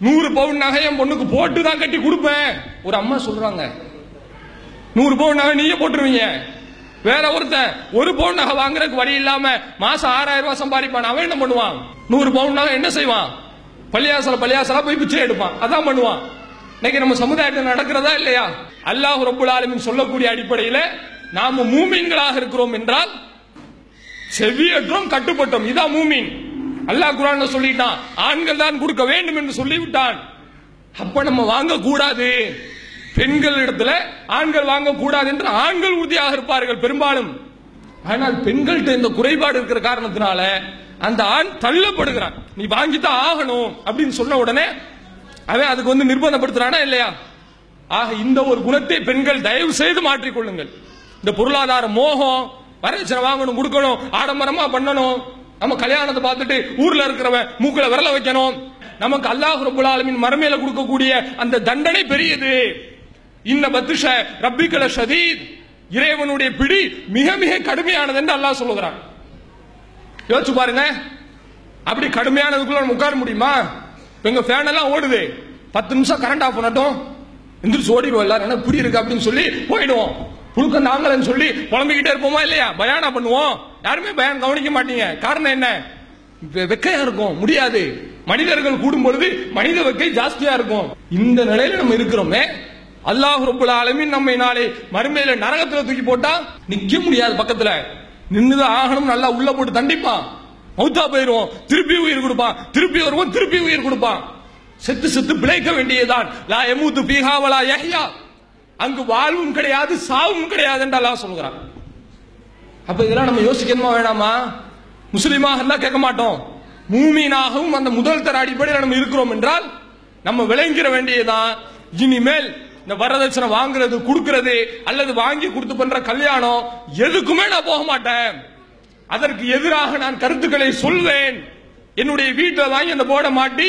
நூறு பவுன் நகை என் பொண்ணுக்கு போட்டு தான் கட்டி கொடுப்பேன். ஒரு அம்மா சொல்றாங்க நூறு பவுன் நகை நீயே போட்டுருவீங்க. வேற ஒருத்தன் ஒரு பவுன் நகை வாங்குறதுக்கு வழி இல்லாம மாசம் ஆறாயிரம் ரூபாய் சம்பாதிப்பான். அவன் என்ன பண்ணுவான்? நூறு பவுன் நகை என்ன செய்வான்? பள்ளியாசல பள்ளியாசலா போய் பிச்சை எடுப்பான். அதான் பண்ணுவான். இன்னைக்கு நம்ம சமுதாயத்தில் நடக்கிறதா இல்லையா? அல்லாஹ் ரப்புல் ஆலமின் சொல்லக்கூடிய அடிப்படையில நாம மூமீன்களாக இருக்கிறோம் என்றால் செவியற்றோம் கட்டுப்பட்டோம். இதான் மூமீன். அல்லாஹ் குரான் சொல்லிட்டான் ஆண்கள் தான் கொடுக்க வேண்டும் என்று சொல்லிவிட்டான். அப்ப நம்ம வாங்க கூடாது பெண்கள் இடத்துல ஆண்கள் வாங்கக்கூடாது என்று ஆண்கள் உறுதியாக இருப்பார்கள் பெரும்பாலும். ஆனால் பெண்கள்கிட்ட இந்த குறைபாடு இருக்கிற காரணத்தினால அந்த ஆண் தள்ளப்படுகிறான். நீ வாங்கித்தான் ஆகணும் அப்படின்னு சொன்ன உடனே அவன் அதுக்கு வந்து நிர்பந்தப்படுத்துறானா இல்லையா? ஆக இந்த ஒரு குணத்தை பெண்கள் தயவு செய்து மாற்றிக்கொள்ளுங்கள். இந்த பொருளாதார மோகம் வரதட்சணை வாங்கணும் கொடுக்கணும் ஆடம்பரமா பண்ணணும். நம்ம கல்யாணத்தை பார்த்துட்டு ஊர்ல இருக்கிறவன் மூக்குல விரல வைக்கணும். நமக்கு அல்லாஹ் ரபுல் ஆலமின் மரமேல கொடுக்கக்கூடிய அந்த தண்டனை பெரியது. இன்ன பத்துஷ ரப்பிக்கல ஷதீத். இறைவனுடைய பிடி மிக மிக கடுமையானது என்று அல்லாஹ் சொல்லுகிறான். யோசிச்சு பாருங்க. அப்படி கடுமையானதுக்குள்ள நம்ம உட்கார முடியுமா? இப்போ எங்க ஃபேன் எல்லாம் ஓடுது. பத்து நிமிஷம் கரண்ட் ஆஃப் பண்ணட்டும். எந்திரிச்சு ஓடிடுவோம் எல்லாரும். என்ன பிடி இருக்கு அப்படின்னு சொல்லி போயிடுவோம். புழுக்கம் தாங்கலன்னு சொல்லி புலம்பிக்கிட்டே இருப்போமா இல்லையா? பயானா பண்ணுவோம். யாருமே பயன் கவனிக்க மாட்டீங்க. காரணம் என்ன? வெ- வெக்கையா இருக்கும். முடியாது. மனிதர்கள் கூடும் பொழுது மனித வெக்கை ஜாஸ்தியா இருக்கும். இந்த நிலையில நம்ம இருக்கிறோமே அல்லாஹ் ரப்புல் ஆலமீன் நம்மை நாளை மறுமையில நரகத்துல தூக்கி போட்டா நிக்க முடியாது பக்கத்துல. நின்னுதான் ஆகணும் நல்லா உள்ள போட்டு தண்டிப்பான். மௌத்தா போயிருவோம் திருப்பி உயிர் கொடுப்பான். திருப்பி வருவோம் திருப்பி உயிர் கொடுப்பான். செத்து செத்து பிழைக்க வேண்டியதுதான். லா எமூத்து பீகாவலா யஹ்யா. அங்கு வாழ்வும் கிடையாது சாவும் கிடையாது என்று அல்லாஹ் சொல்கிறான். அப்ப இதெல்லாம் நம்ம யோசிக்கணுமா வேணாமா? முஸ்லீமாக எல்லாம் கேட்க மாட்டோம். மூமீனாகவும் அந்த முதல் தர அடிப்படையில் நம்ம இருக்கிறோம் என்றால் நம்ம விளங்கிற வேண்டியதுதான். இனிமேல் இந்த வரதட்சணை வாங்குறது கொடுக்கறது அல்லது வாங்கி கொடுத்து பண்ற கல்யாணம் எதுக்குமே நான் போக மாட்டேன். அதற்கு எதிராக நான் கருத்துக்களை சொல்வேன். என்னுடைய வீட்டில் வாங்கி அந்த போர்டை மாட்டி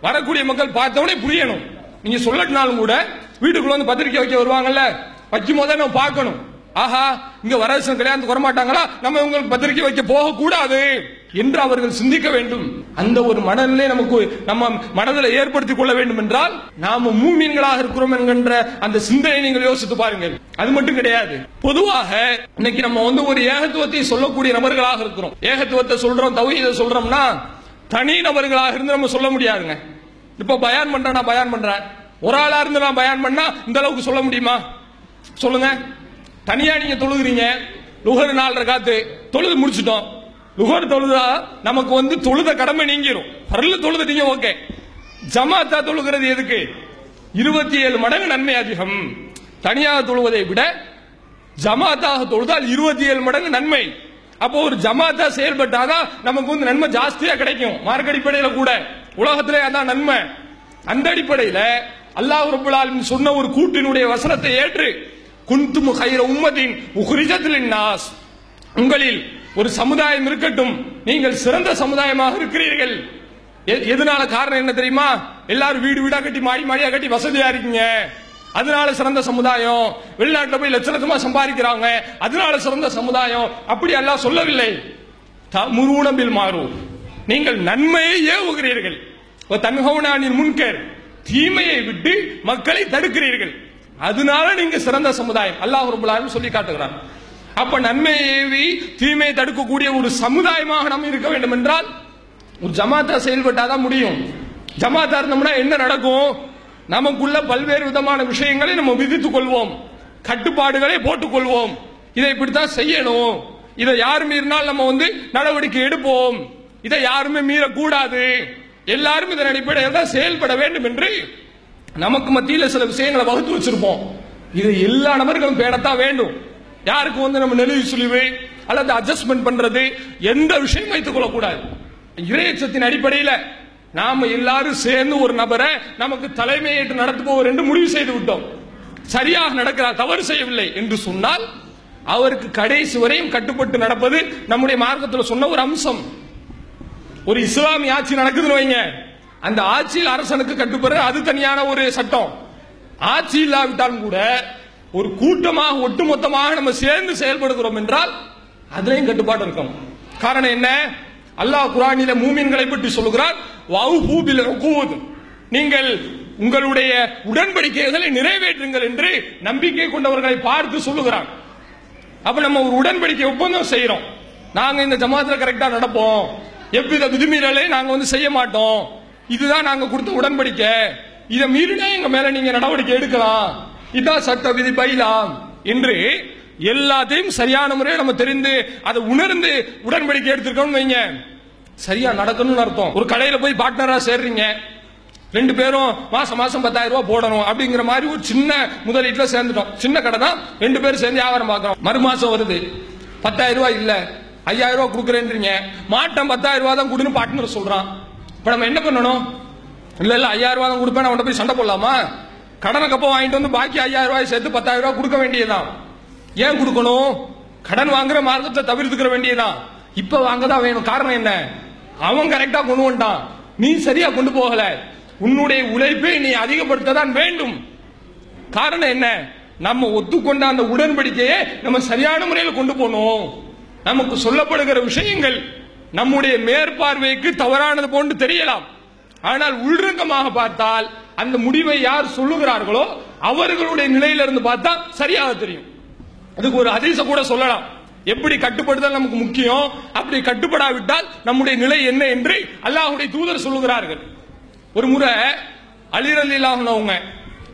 வரக்கூடிய மக்கள் பார்த்தவனே புரியணும். நீங்க சொல்லட்டினாலும் கூட வீட்டுக்குள்ள வந்து பத்திரிக்கை வைக்க வருவாங்கல்ல? வைக்கும் போதே நம்ம பார்க்கணும். ஆஹா இங்க வரதட்சணை கல்யாணத்துக்கு வரமாட்டாங்களா? நம்ம இவங்களுக்கு பத்திரிக்கை வைக்க போக கூடாது என்று அவர்கள் சிந்திக்க வேண்டும். அந்த ஒரு மனநிலை நமக்கு நம்ம மனதில் ஏற்படுத்திக் கொள்ள வேண்டும் என்றால் நாம மூமீன்களாக இருக்கிறோம் என்கின்ற அந்த சிந்தனை நீங்கள் யோசித்து பாருங்கள். அது மட்டும் கிடையாது. பொதுவாக இன்னைக்கு நம்ம வந்து ஒரு ஏகத்துவத்தை சொல்லக்கூடிய நபர்களாக இருக்கிறோம். ஏகத்துவத்தை சொல்றோம் தௌஹீதை சொல்றோம்னா தனி நபர்களாக இருந்து நம்ம சொல்ல முடியாதுங்க. இப்ப பயான் பண்றேன் நான் பயான் பண்றேன். ஒரு ஆளா இருந்து நான் பயான் பண்ணா இந்த அளவுக்கு சொல்ல முடியுமா? சொல்லுங்க. தனியா நீங்க தொழுகிறீங்க. லுகர் நாலரை காத்து தொழுது முடிச்சிட்டோம். லுகர் தொழுதா நமக்கு வந்து தொழுத கடமை நீங்கிரும். பரல தொழுதுட்டீங்க ஓகே. ஜமாத்தா தொழுகிறது எதுக்கு? இருபத்தி ஏழு மடங்கு நன்மை அதிகம். தனியாக தொழுவதை விட ஜமாத்தாக தொழுதால் இருபத்தி ஏழு மடங்கு நன்மை. அப்போ ஒரு ஜமாத்தா செயல்பட்டாதான் நமக்கு வந்து நன்மை ஜாஸ்தியா கிடைக்கும். மார்க் அடிப்படையில கூட. உலகத்திலே அதான் நன்மை. அந்த அடிப்படையில அல்லாஹ் ரபுல்லாலின் சொன்ன ஒரு கூட்டினுடைய வசனத்தை ஏற்று குந்தும் கைர உம்மதின் உஹ்ரிஜத்தில் நாஸ் உங்களில் ஒரு சமுதாயம் இருக்கட்டும். நீங்கள் சிறந்த சமுதாயமாக இருக்கிறீர்கள். எ- எதனால காரணம் என்ன தெரியுமா? எல்லாரும் வீடு வீடா கட்டி மாடி மாடியா கட்டி வசதியா இருக்கீங்க. அதனால சிறந்த சமுதாயம். வெளிநாட்டுல போய் லட்ச லட்சமா சம்பாதிக்கிறாங்க. அதனால சிறந்த சமுதாயம். அப்படி எல்லாம் சொல்லவில்லை. முருணம்பில் மாறும். நீங்கள் நன்மையை ஏவுகிறீர்கள். தன்ஹவுனானின் முன்கர். தீமையை விட்டு மக்களை தடுக்கிறீர்கள். அதனால நீங்க சிறந்த சமுதாயம். அல்லாஹ் ரபுல் சொல்லி காட்டுகிறான். அப்ப நன்மையை ஏவி தீமையை தடுக்கக்கூடிய ஒரு சமுதாயமாக நாம் இருக்க வேண்டும் என்றால் ஒரு ஜமாத்தா செயல்பட்டாதான் முடியும். ஜமாத்தா இருந்தோம்னா என்ன நடக்கும்? நமக்குள்ள பல்வேறு விதமான விஷயங்களை நம்ம விதித்துக் கொள்வோம். கட்டுப்பாடுகளை போட்டுக் கொள்வோம். இதை இப்படித்தான் செய்யணும். இதை யார் மீறினால் நம்ம வந்து நடவடிக்கை எடுப்போம். இதை யாருமே மீறக்கூடாது. எல்லாரும் இதன் அடிப்படையில் தான் செயல்பட வேண்டும் என்று நமக்கு மத்தியில் சில விஷயங்களை வகுத்து வச்சிருப்போம். இது எல்லா நபர்களும் பேடத்தான் வேண்டும். யாருக்கு வந்து நம்ம நெளிவு சுழிவு அல்லது அட்ஜஸ்ட்மெண்ட் பண்றது? எந்த விஷயம் வைத்துக் கொள்ளக்கூடாது. இறையச்சத்தின் அடிப்படையில் நாம எல்லாரும் சேர்ந்து ஒரு நபரை நமக்கு தலைமையேற்று நடத்துபவர் என்று முடிவு செய்து விட்டோம். சரியாக நடக்கிறார் தவறு செய்யவில்லை என்று சொன்னால் அவருக்கு கடைசி வரையும் கட்டுப்பட்டு நடப்பது நம்முடைய மார்க்கத்தில் சொன்ன ஒரு அம்சம். ஒரு இஸ்லாமிய ஆட்சி நடக்குதுன்னு வைங்க. அந்த ஆட்சியில் அரசனுக்கு கட்டுப்படுற அது தனியான ஒரு சட்டம். ஆட்சி இல்லாவிட்டாலும் கூட ஒரு கூட்டமாக ஒட்டுமொத்தமாக நம்ம சேர்ந்து செயல்படுகிறோம் என்றால் அதுலேயும் கட்டுப்பாடு இருக்கும். காரணம் என்ன? அல்லாஹ் குரானில மூமின்களை பற்றி சொல்லுகிறார் வௌஃபூ பில் நீங்கள் உங்களுடைய உடன்படிக்கைகளை நிறைவேற்றுங்கள் என்று நம்பிக்கை கொண்டவர்களை பார்த்து சொல்லுகிறார். அப்ப நம்ம ஒரு உடன்படிக்கை ஒப்பந்தம் செய்யறோம். நாங்க இந்த ஜமாத்துல கரெக்டா நடப்போம். எவ்வித விதிமீறலையும் நாங்க வந்து செய்ய மாட்டோம். இதுதான் நாங்க கொடுத்த உடன்படிக்கை. இதை மீறினா எங்க மேல நீங்க நடவடிக்கை எடுக்கலாம். இதான் சட்ட விதி பயிலாம் என்று எல்லாத்தையும் சரியான முறையில் நம்ம தெரிந்து அதை உணர்ந்து உடன்படிக்கை எடுத்திருக்கோம்னு வைங்க. சரியா நடக்கணும்னு அர்த்தம். ஒரு கடையில போய் பார்ட்னரா சேர்றீங்க. ரெண்டு பேரும் மாசம் மாசம் பத்தாயிரம் ரூபாய் போடணும் அப்படிங்கிற மாதிரி ஒரு சின்ன முதலீட்டுல சேர்ந்துட்டோம். சின்ன கடை தான். ரெண்டு பேரும் சேர்ந்து வியாபாரம் பார்க்கறோம். மறுமாசம் வருது. பத்தாயிரம் ரூபாய் இல்ல. ஐயாயிரம் ரூபாய் கொடுக்குறேன்றீங்க. மாட்டம் பத்தாயிரம் ரூபாய் தான் கொடுன்னு பார்ட்னர் சொல்றான். இப்போ நம்ம என்ன பண்ணணும்? இல்லை இல்லை ஐயாயிரம் ரூபா தான் கொடுப்பேன் அவன்கிட்ட போய் சண்டை போடலாமா? கடனை கப்ப வாங்கிட்டு வந்து பாக்கி ஐயாயிரம் ரூபாய் சேர்த்து பத்தாயிரம் ரூபாய் கொடுக்க வேண்டியதுதான். ஏன் கொடுக்கணும்? கடன் வாங்குற மார்க்கத்தை தவிர்த்துக்கிற வேண்டியதுதான். இப்ப வாங்கதான் வேணும். காரணம் என்ன? அவன் கரெக்டா கொண்டு வந்துட்டான். நீ சரியா கொண்டு போகல. உன்னுடைய உழைப்பை நீ அதிகப்படுத்த தான் வேண்டும். காரணம் என்ன? நம்ம ஒத்துக்கொண்ட அந்த உடன்படிக்கையை நம்ம சரியான முறையில் கொண்டு போனோம் நமக்கு சொல்லப்படுகிற விஷயங்கள் நம்முடைய மேற்பார்வைக்கு தவறானது போன்று தெரியலாம். ஆனால் உள்ரங்கமாக பார்த்தால் அந்த முடிவை யார் சொல்லுகிறார்களோ அவர்களுடைய நிலையிலிருந்து பார்த்தா சரியாக தெரியும். அதுக்கு ஒரு அதிச கூட சொல்லலாம். எப்படி கட்டுப்படுதல் நமக்கு முக்கியம்? அப்படி கட்டுப்படாவிட்டால் நம்முடைய நிலை என்ன என்று அல்லாஹுடைய தூதர் சொல்லுகிறார்கள். ஒரு முறை அலிரலிலாகனவங்க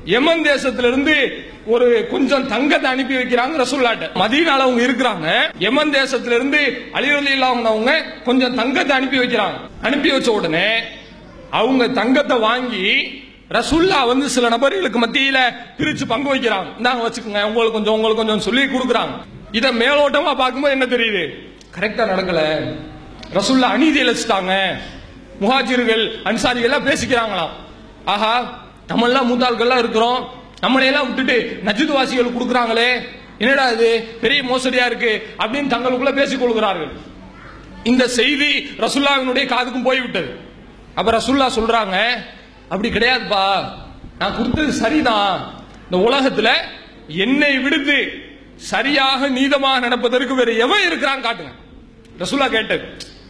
யமன் தேசத்திலிருந்து ஒரு கொஞ்சம் தங்கத்தை அனுப்பி வைக்கிறாங்க ரசூல்லாட்ட. மதியனால அவங்க இருக்கிறாங்க. யமன் தேசத்திலிருந்து அலிரலிலாகனவங்க கொஞ்சம் தங்கத்தை அனுப்பி வைக்கிறாங்க. அனுப்பி வச்ச உடனே அவங்க தங்கத்தை வாங்கி ரசுல்லா வந்து சில நபர்களுக்கு மத்தியில பிரிச்சு பங்கு வைக்கிறாங்க. இந்தாங்க வச்சுக்கோங்க உங்களுக்கு கொஞ்சம் உங்களுக்கு கொஞ்சம் சொல்லி கொடுக்குறாங்க. இத மேலோட்டமா பார்க்கும்போது என்ன தெரியுது? கரெக்டா நடக்கல. ரசுல்லா அநீதி இழைச்சிட்டாங்க முஹாஜிர்கள் அன்சாரிகள் எல்லாம் பேசிக்கிறாங்களாம். ஆஹா நம்மளாம் மூத்தாள்கள்லாம் இருக்கிறோம். நம்மளையெல்லாம் விட்டுட்டு நஜித் வாசிகள் கொடுக்குறாங்களே. என்னடா இது? பெரிய மோசடியா இருக்கு அப்படின்னு தங்களுக்குள்ள பேசிக் கொள்கிறார்கள். இந்த செய்தி ரசுல்லாவினுடைய காதுக்கும் போய்விட்டது. அப்ப ரசுல்லா சொல்றாங்க அப்படி கிடையாதுப்பா. நான் கொடுத்தது சரிதான். இந்த உலகத்துல என்னை விடுத்து சரியாக நீதமாக நடப்பதற்கு வேற எவன் இருக்கிறான் காட்டுங்க. ரசுல்லா கேட்டது.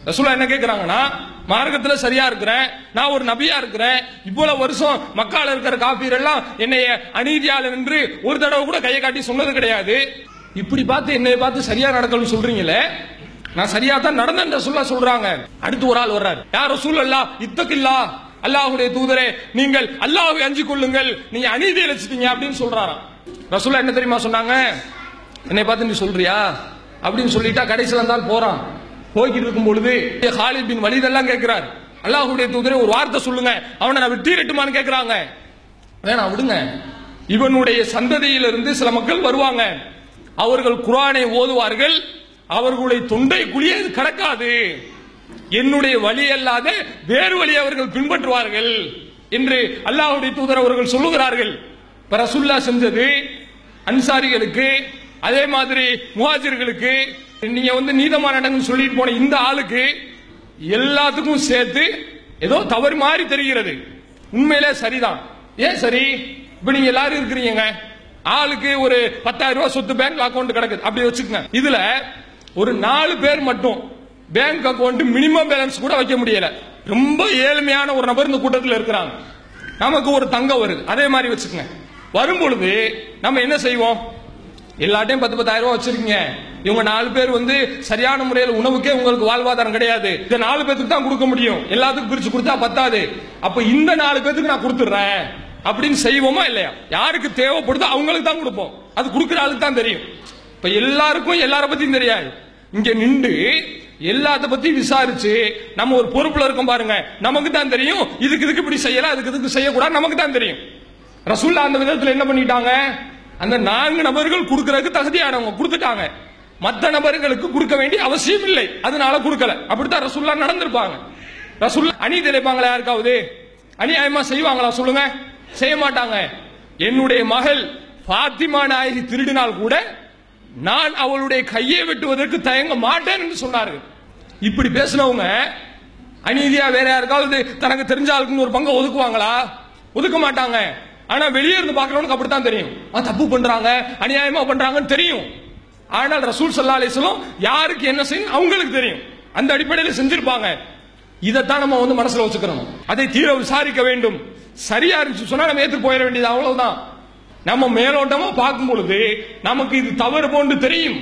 ரசுல்லா என்ன கேட்கிறாங்கன்னா மார்க்கத்துல சரியா இருக்கிறேன் நான் ஒரு நபியா இருக்கிறேன் இவ்வளவு வருஷம் மக்கால இருக்கிற காபீர் எல்லாம் என்னைய அநீதியாளர் என்று ஒரு தடவை கூட கையை காட்டி சொன்னது கிடையாது. இப்படி பார்த்து என்னை பார்த்து சரியா நடக்கணும்னு சொல்றீங்களே? நான் சரியா தான் நடந்தேன் சொல்ல சொல்றாங்க. அடுத்து ஒரு ஆள் வர்றாரு. யாரும் சூழல்லா இத்தக்கில்லா அல்லாஹுடைய தூதரே நீங்கள் அல்லாஹ்வை அஞ்சு கொள்ளுங்கள். நீங்க அநீதி இழைச்சிட்டீங்க அப்படின்னு சொல்றாராம். ரசூல்லா என்ன தெரியுமா சொன்னாங்க? என்னை பார்த்து நீ சொல்றியா? அப்படின்னு சொல்லிட்டா கடைசியில் இருந்தால் போறான். போய்கிட்டு இருக்கும் பொழுது ஹாலித் பின் வலிதெல்லாம் கேட்கிறார். அல்லாஹுடைய தூதரை ஒரு வார்த்தை சொல்லுங்க. அவனை நான் விட்டீரட்டுமான்னு கேட்கிறாங்க. வேணாம் விடுங்க. இவனுடைய சந்ததியிலிருந்து சில மக்கள் வருவாங்க. அவர்கள் குரானை ஓதுவார்கள். அவர்களுடைய தொண்டை குழியே கடக்காது. என்னுடைய வழி அல்லாத வேறு வழி அவர்கள் பின்பற்றுவார்கள் என்று அல்லாஹுடைய தூதர் அவர்கள் சொல்லுகிறார்கள். ரசுல்லா செஞ்சது அன்சாரிகளுக்கு அதே மாதிரி முஹாஜிர்களுக்கு நீங்க வந்து நீதமான இடங்கள் சொல்லிட்டு போன இந்த ஆளுக்கு எல்லாத்துக்கும் சேர்த்து ஏதோ தவறு மாதிரி தெரிகிறது. உண்மையிலே சரிதான். ஏன் சரி? இப்ப நீங்க எல்லாரும் இருக்கிறீங்க. ஆளுக்கு ஒரு பத்தாயிரம் ரூபாய் சொத்து பேங்க் அக்கவுண்ட் கிடக்குது. அப்படி வச்சுக்கோங்க. இதுல ஒரு நாலு பேர் மட்டும் பேங்க் அக்கௌண்ட் மினிமம் பேலன்ஸ் கூட வைக்க முடியல. ரொம்ப ஏழ்மையான ஒரு நபர் இந்த கூட்டத்தில் இருக்கிறாங்க. நமக்கு ஒரு தங்கம் வருது. அதே மாதிரி வச்சுக்கோங்க. வரும் பொழுது நம்ம என்ன செய்வோம்? எல்லாட்டையும் பத்து பத்தாயிரம் ரூபாய் வச்சிருக்கீங்க. இவங்க நாலு பேர் வந்து சரியான முறையில் உணவுக்கே உங்களுக்கு வாழ்வாதாரம் கிடையாது. இந்த நாலு பேத்துக்கு தான் கொடுக்க முடியும். எல்லாத்துக்கும் பிரிச்சு கொடுத்தா பத்தாது. அப்ப இந்த நாலு பேத்துக்கு நான் கொடுத்துட்றேன். அப்படின்னு செய்வோமா இல்லையா? யாருக்கு தேவைப்படுதோ அவங்களுக்கு தான் கொடுப்போம். அது கொடுக்குற ஆளுக்கு தான் தெரியும். இப்ப எல்லாருக்கும் எல்லார பத்தியும் தெரியாது. இங்க நின்று எல்லாத்த பத்தி விசாரிச்சு நம்ம ஒரு பொறுப்புல இருக்கோம் பாருங்க. நமக்கு தான் தெரியும். இதுக்கு இதுக்கு இப்படி செய்யலாம் அதுக்கு இதுக்கு செய்யக்கூடாது நமக்கு தான் தெரியும். ரசூல்லா அந்த விதத்துல என்ன பண்ணிட்டாங்க? அந்த நான்கு நபர்கள் கொடுக்கறதுக்கு தகுதியானவங்க கொடுத்துட்டாங்க. மற்ற நபர்களுக்கு கொடுக்க வேண்டிய அவசியம் இல்லை. அதனால கொடுக்கல. அப்படித்தான் ரசுல்லா நடந்திருப்பாங்க. ரசுல்லா அணி திளைப்பாங்களா யாருக்காவது? அநியாயமா செய்வாங்களா சொல்லுங்க. செய்ய மாட்டாங்க. என்னுடைய மகள் பாத்திமா நாயகி திருடினால் கூட நான் அவளுடைய கையை வெட்டுவதற்கு தயங்க மாட்டேன் என்று சொன்னார்கள் இப்படி பேசினவங்க அநீதியா வேற யாருக்காவது தனக்கு தெரிஞ்ச ஆளுக்குன்னு ஒரு பங்கை ஒதுக்குவாங்களா? ஒதுக்க மாட்டாங்க. ஆனா வெளியே இருந்து பார்க்கறவனுக்கு அப்படித்தான் தெரியும். தப்பு பண்றாங்க அநியாயமா பண்றாங்கன்னு தெரியும். ஆனால் ரசூல் சல்லா அலிஸ்லாம் யாருக்கு என்ன செய்யும் அவங்களுக்கு தெரியும். அந்த அடிப்படையில் செஞ்சிருப்பாங்க. இதைத்தான் நம்ம வந்து மனசுல வச்சுக்கிறோம் அதை தீர விசாரிக்க வேண்டும். சரியா இருந்துச்சு சொன்னா நம்ம ஏற்று போயிட வேண்டியது அவ்வளவுதான். நம்ம மேலோட்டமா பார்க்கும் பொழுது நமக்கு இது தவறு போன்று தெரியும்.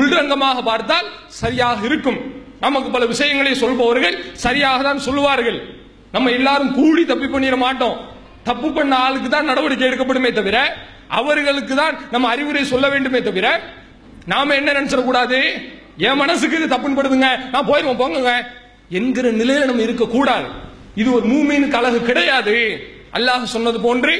உள்ரங்கமாக பார்த்தால் சரியாக இருக்கும். நமக்கு பல விஷயங்களை சொல்பவர்கள் சரியாக தான் சொல்லுவார்கள். நம்ம எல்லாரும் கூடி தப்பி பண்ணிட மாட்டோம். தப்பு பண்ண ஆளுக்கு தான் நடவடிக்கை எடுக்கப்படுமே தவிர அவர்களுக்கு தான் நம்ம அறிவுரை சொல்ல வேண்டுமே தவிர நாம என்ன நினைச்சிட கூடாது? என் மனசுக்கு இது தப்புன்னு படுதுங்க. நான் போயிருவோம் போங்க என்கிற நிலையில நம்ம இருக்கக்கூடாது. இது ஒரு மூமீனுக்கு அழகு கிடையாது. அல்லாஹ் சொன்னது போன்று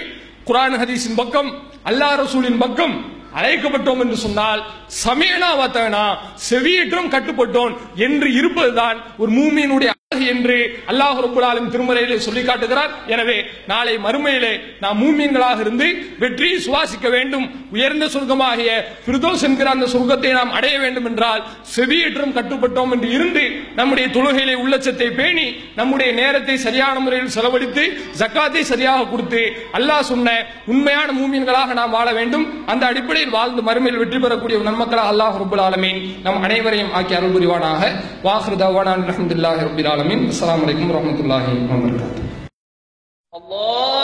குரான் ஹதீஸின் பக்கம் அல்லாஹ் ரசூலின் பக்கம் அழைக்கப்பட்டோம் என்று சொன்னால் சமயனா வாத்தனா செவியேற்றம் கட்டுப்பட்டோம் என்று இருப்பதுதான் ஒரு மூமியினுடைய என்று அல்லாஹ் ரப்புல் திருமறையிலே சொல்லி காட்டுகிறார். எனவே நாளை மறுமையிலே நாம் மூமியங்களாக இருந்து வெற்றியை சுவாசிக்க வேண்டும். உயர்ந்த சொர்க்கமாகிய ஃபிர்தோஸ் என்கிற அந்த சொர்க்கத்தை நாம் அடைய வேண்டும் என்றால் செவியேற்றம் கட்டுப்பட்டோம் என்று இருந்து நம்முடைய தொழுகையிலே உள்ளச்சத்தை பேணி நம்முடைய நேரத்தை சரியான முறையில் செலவழித்து ஜக்காத்தை சரியாக கொடுத்து அல்லாஹ் சொன்ன உண்மையான மூமியங்களாக நாம் வாழ வேண்டும். அந்த அடிப்படையில் வாழ்ந்து மறுமையில் வெற்றி பெறக்கூடிய நன்மக்களாக அல்லாஹ் ரபுல் ஆலமீன் நம் அனைவரையும் ஆக்கி அருள் புரிவானாக. வாஹ்ரு அலமதுல்லாஹ் ரபுல் alamin. Assalamualaikum warahmatullahi wabarakatuh. Allah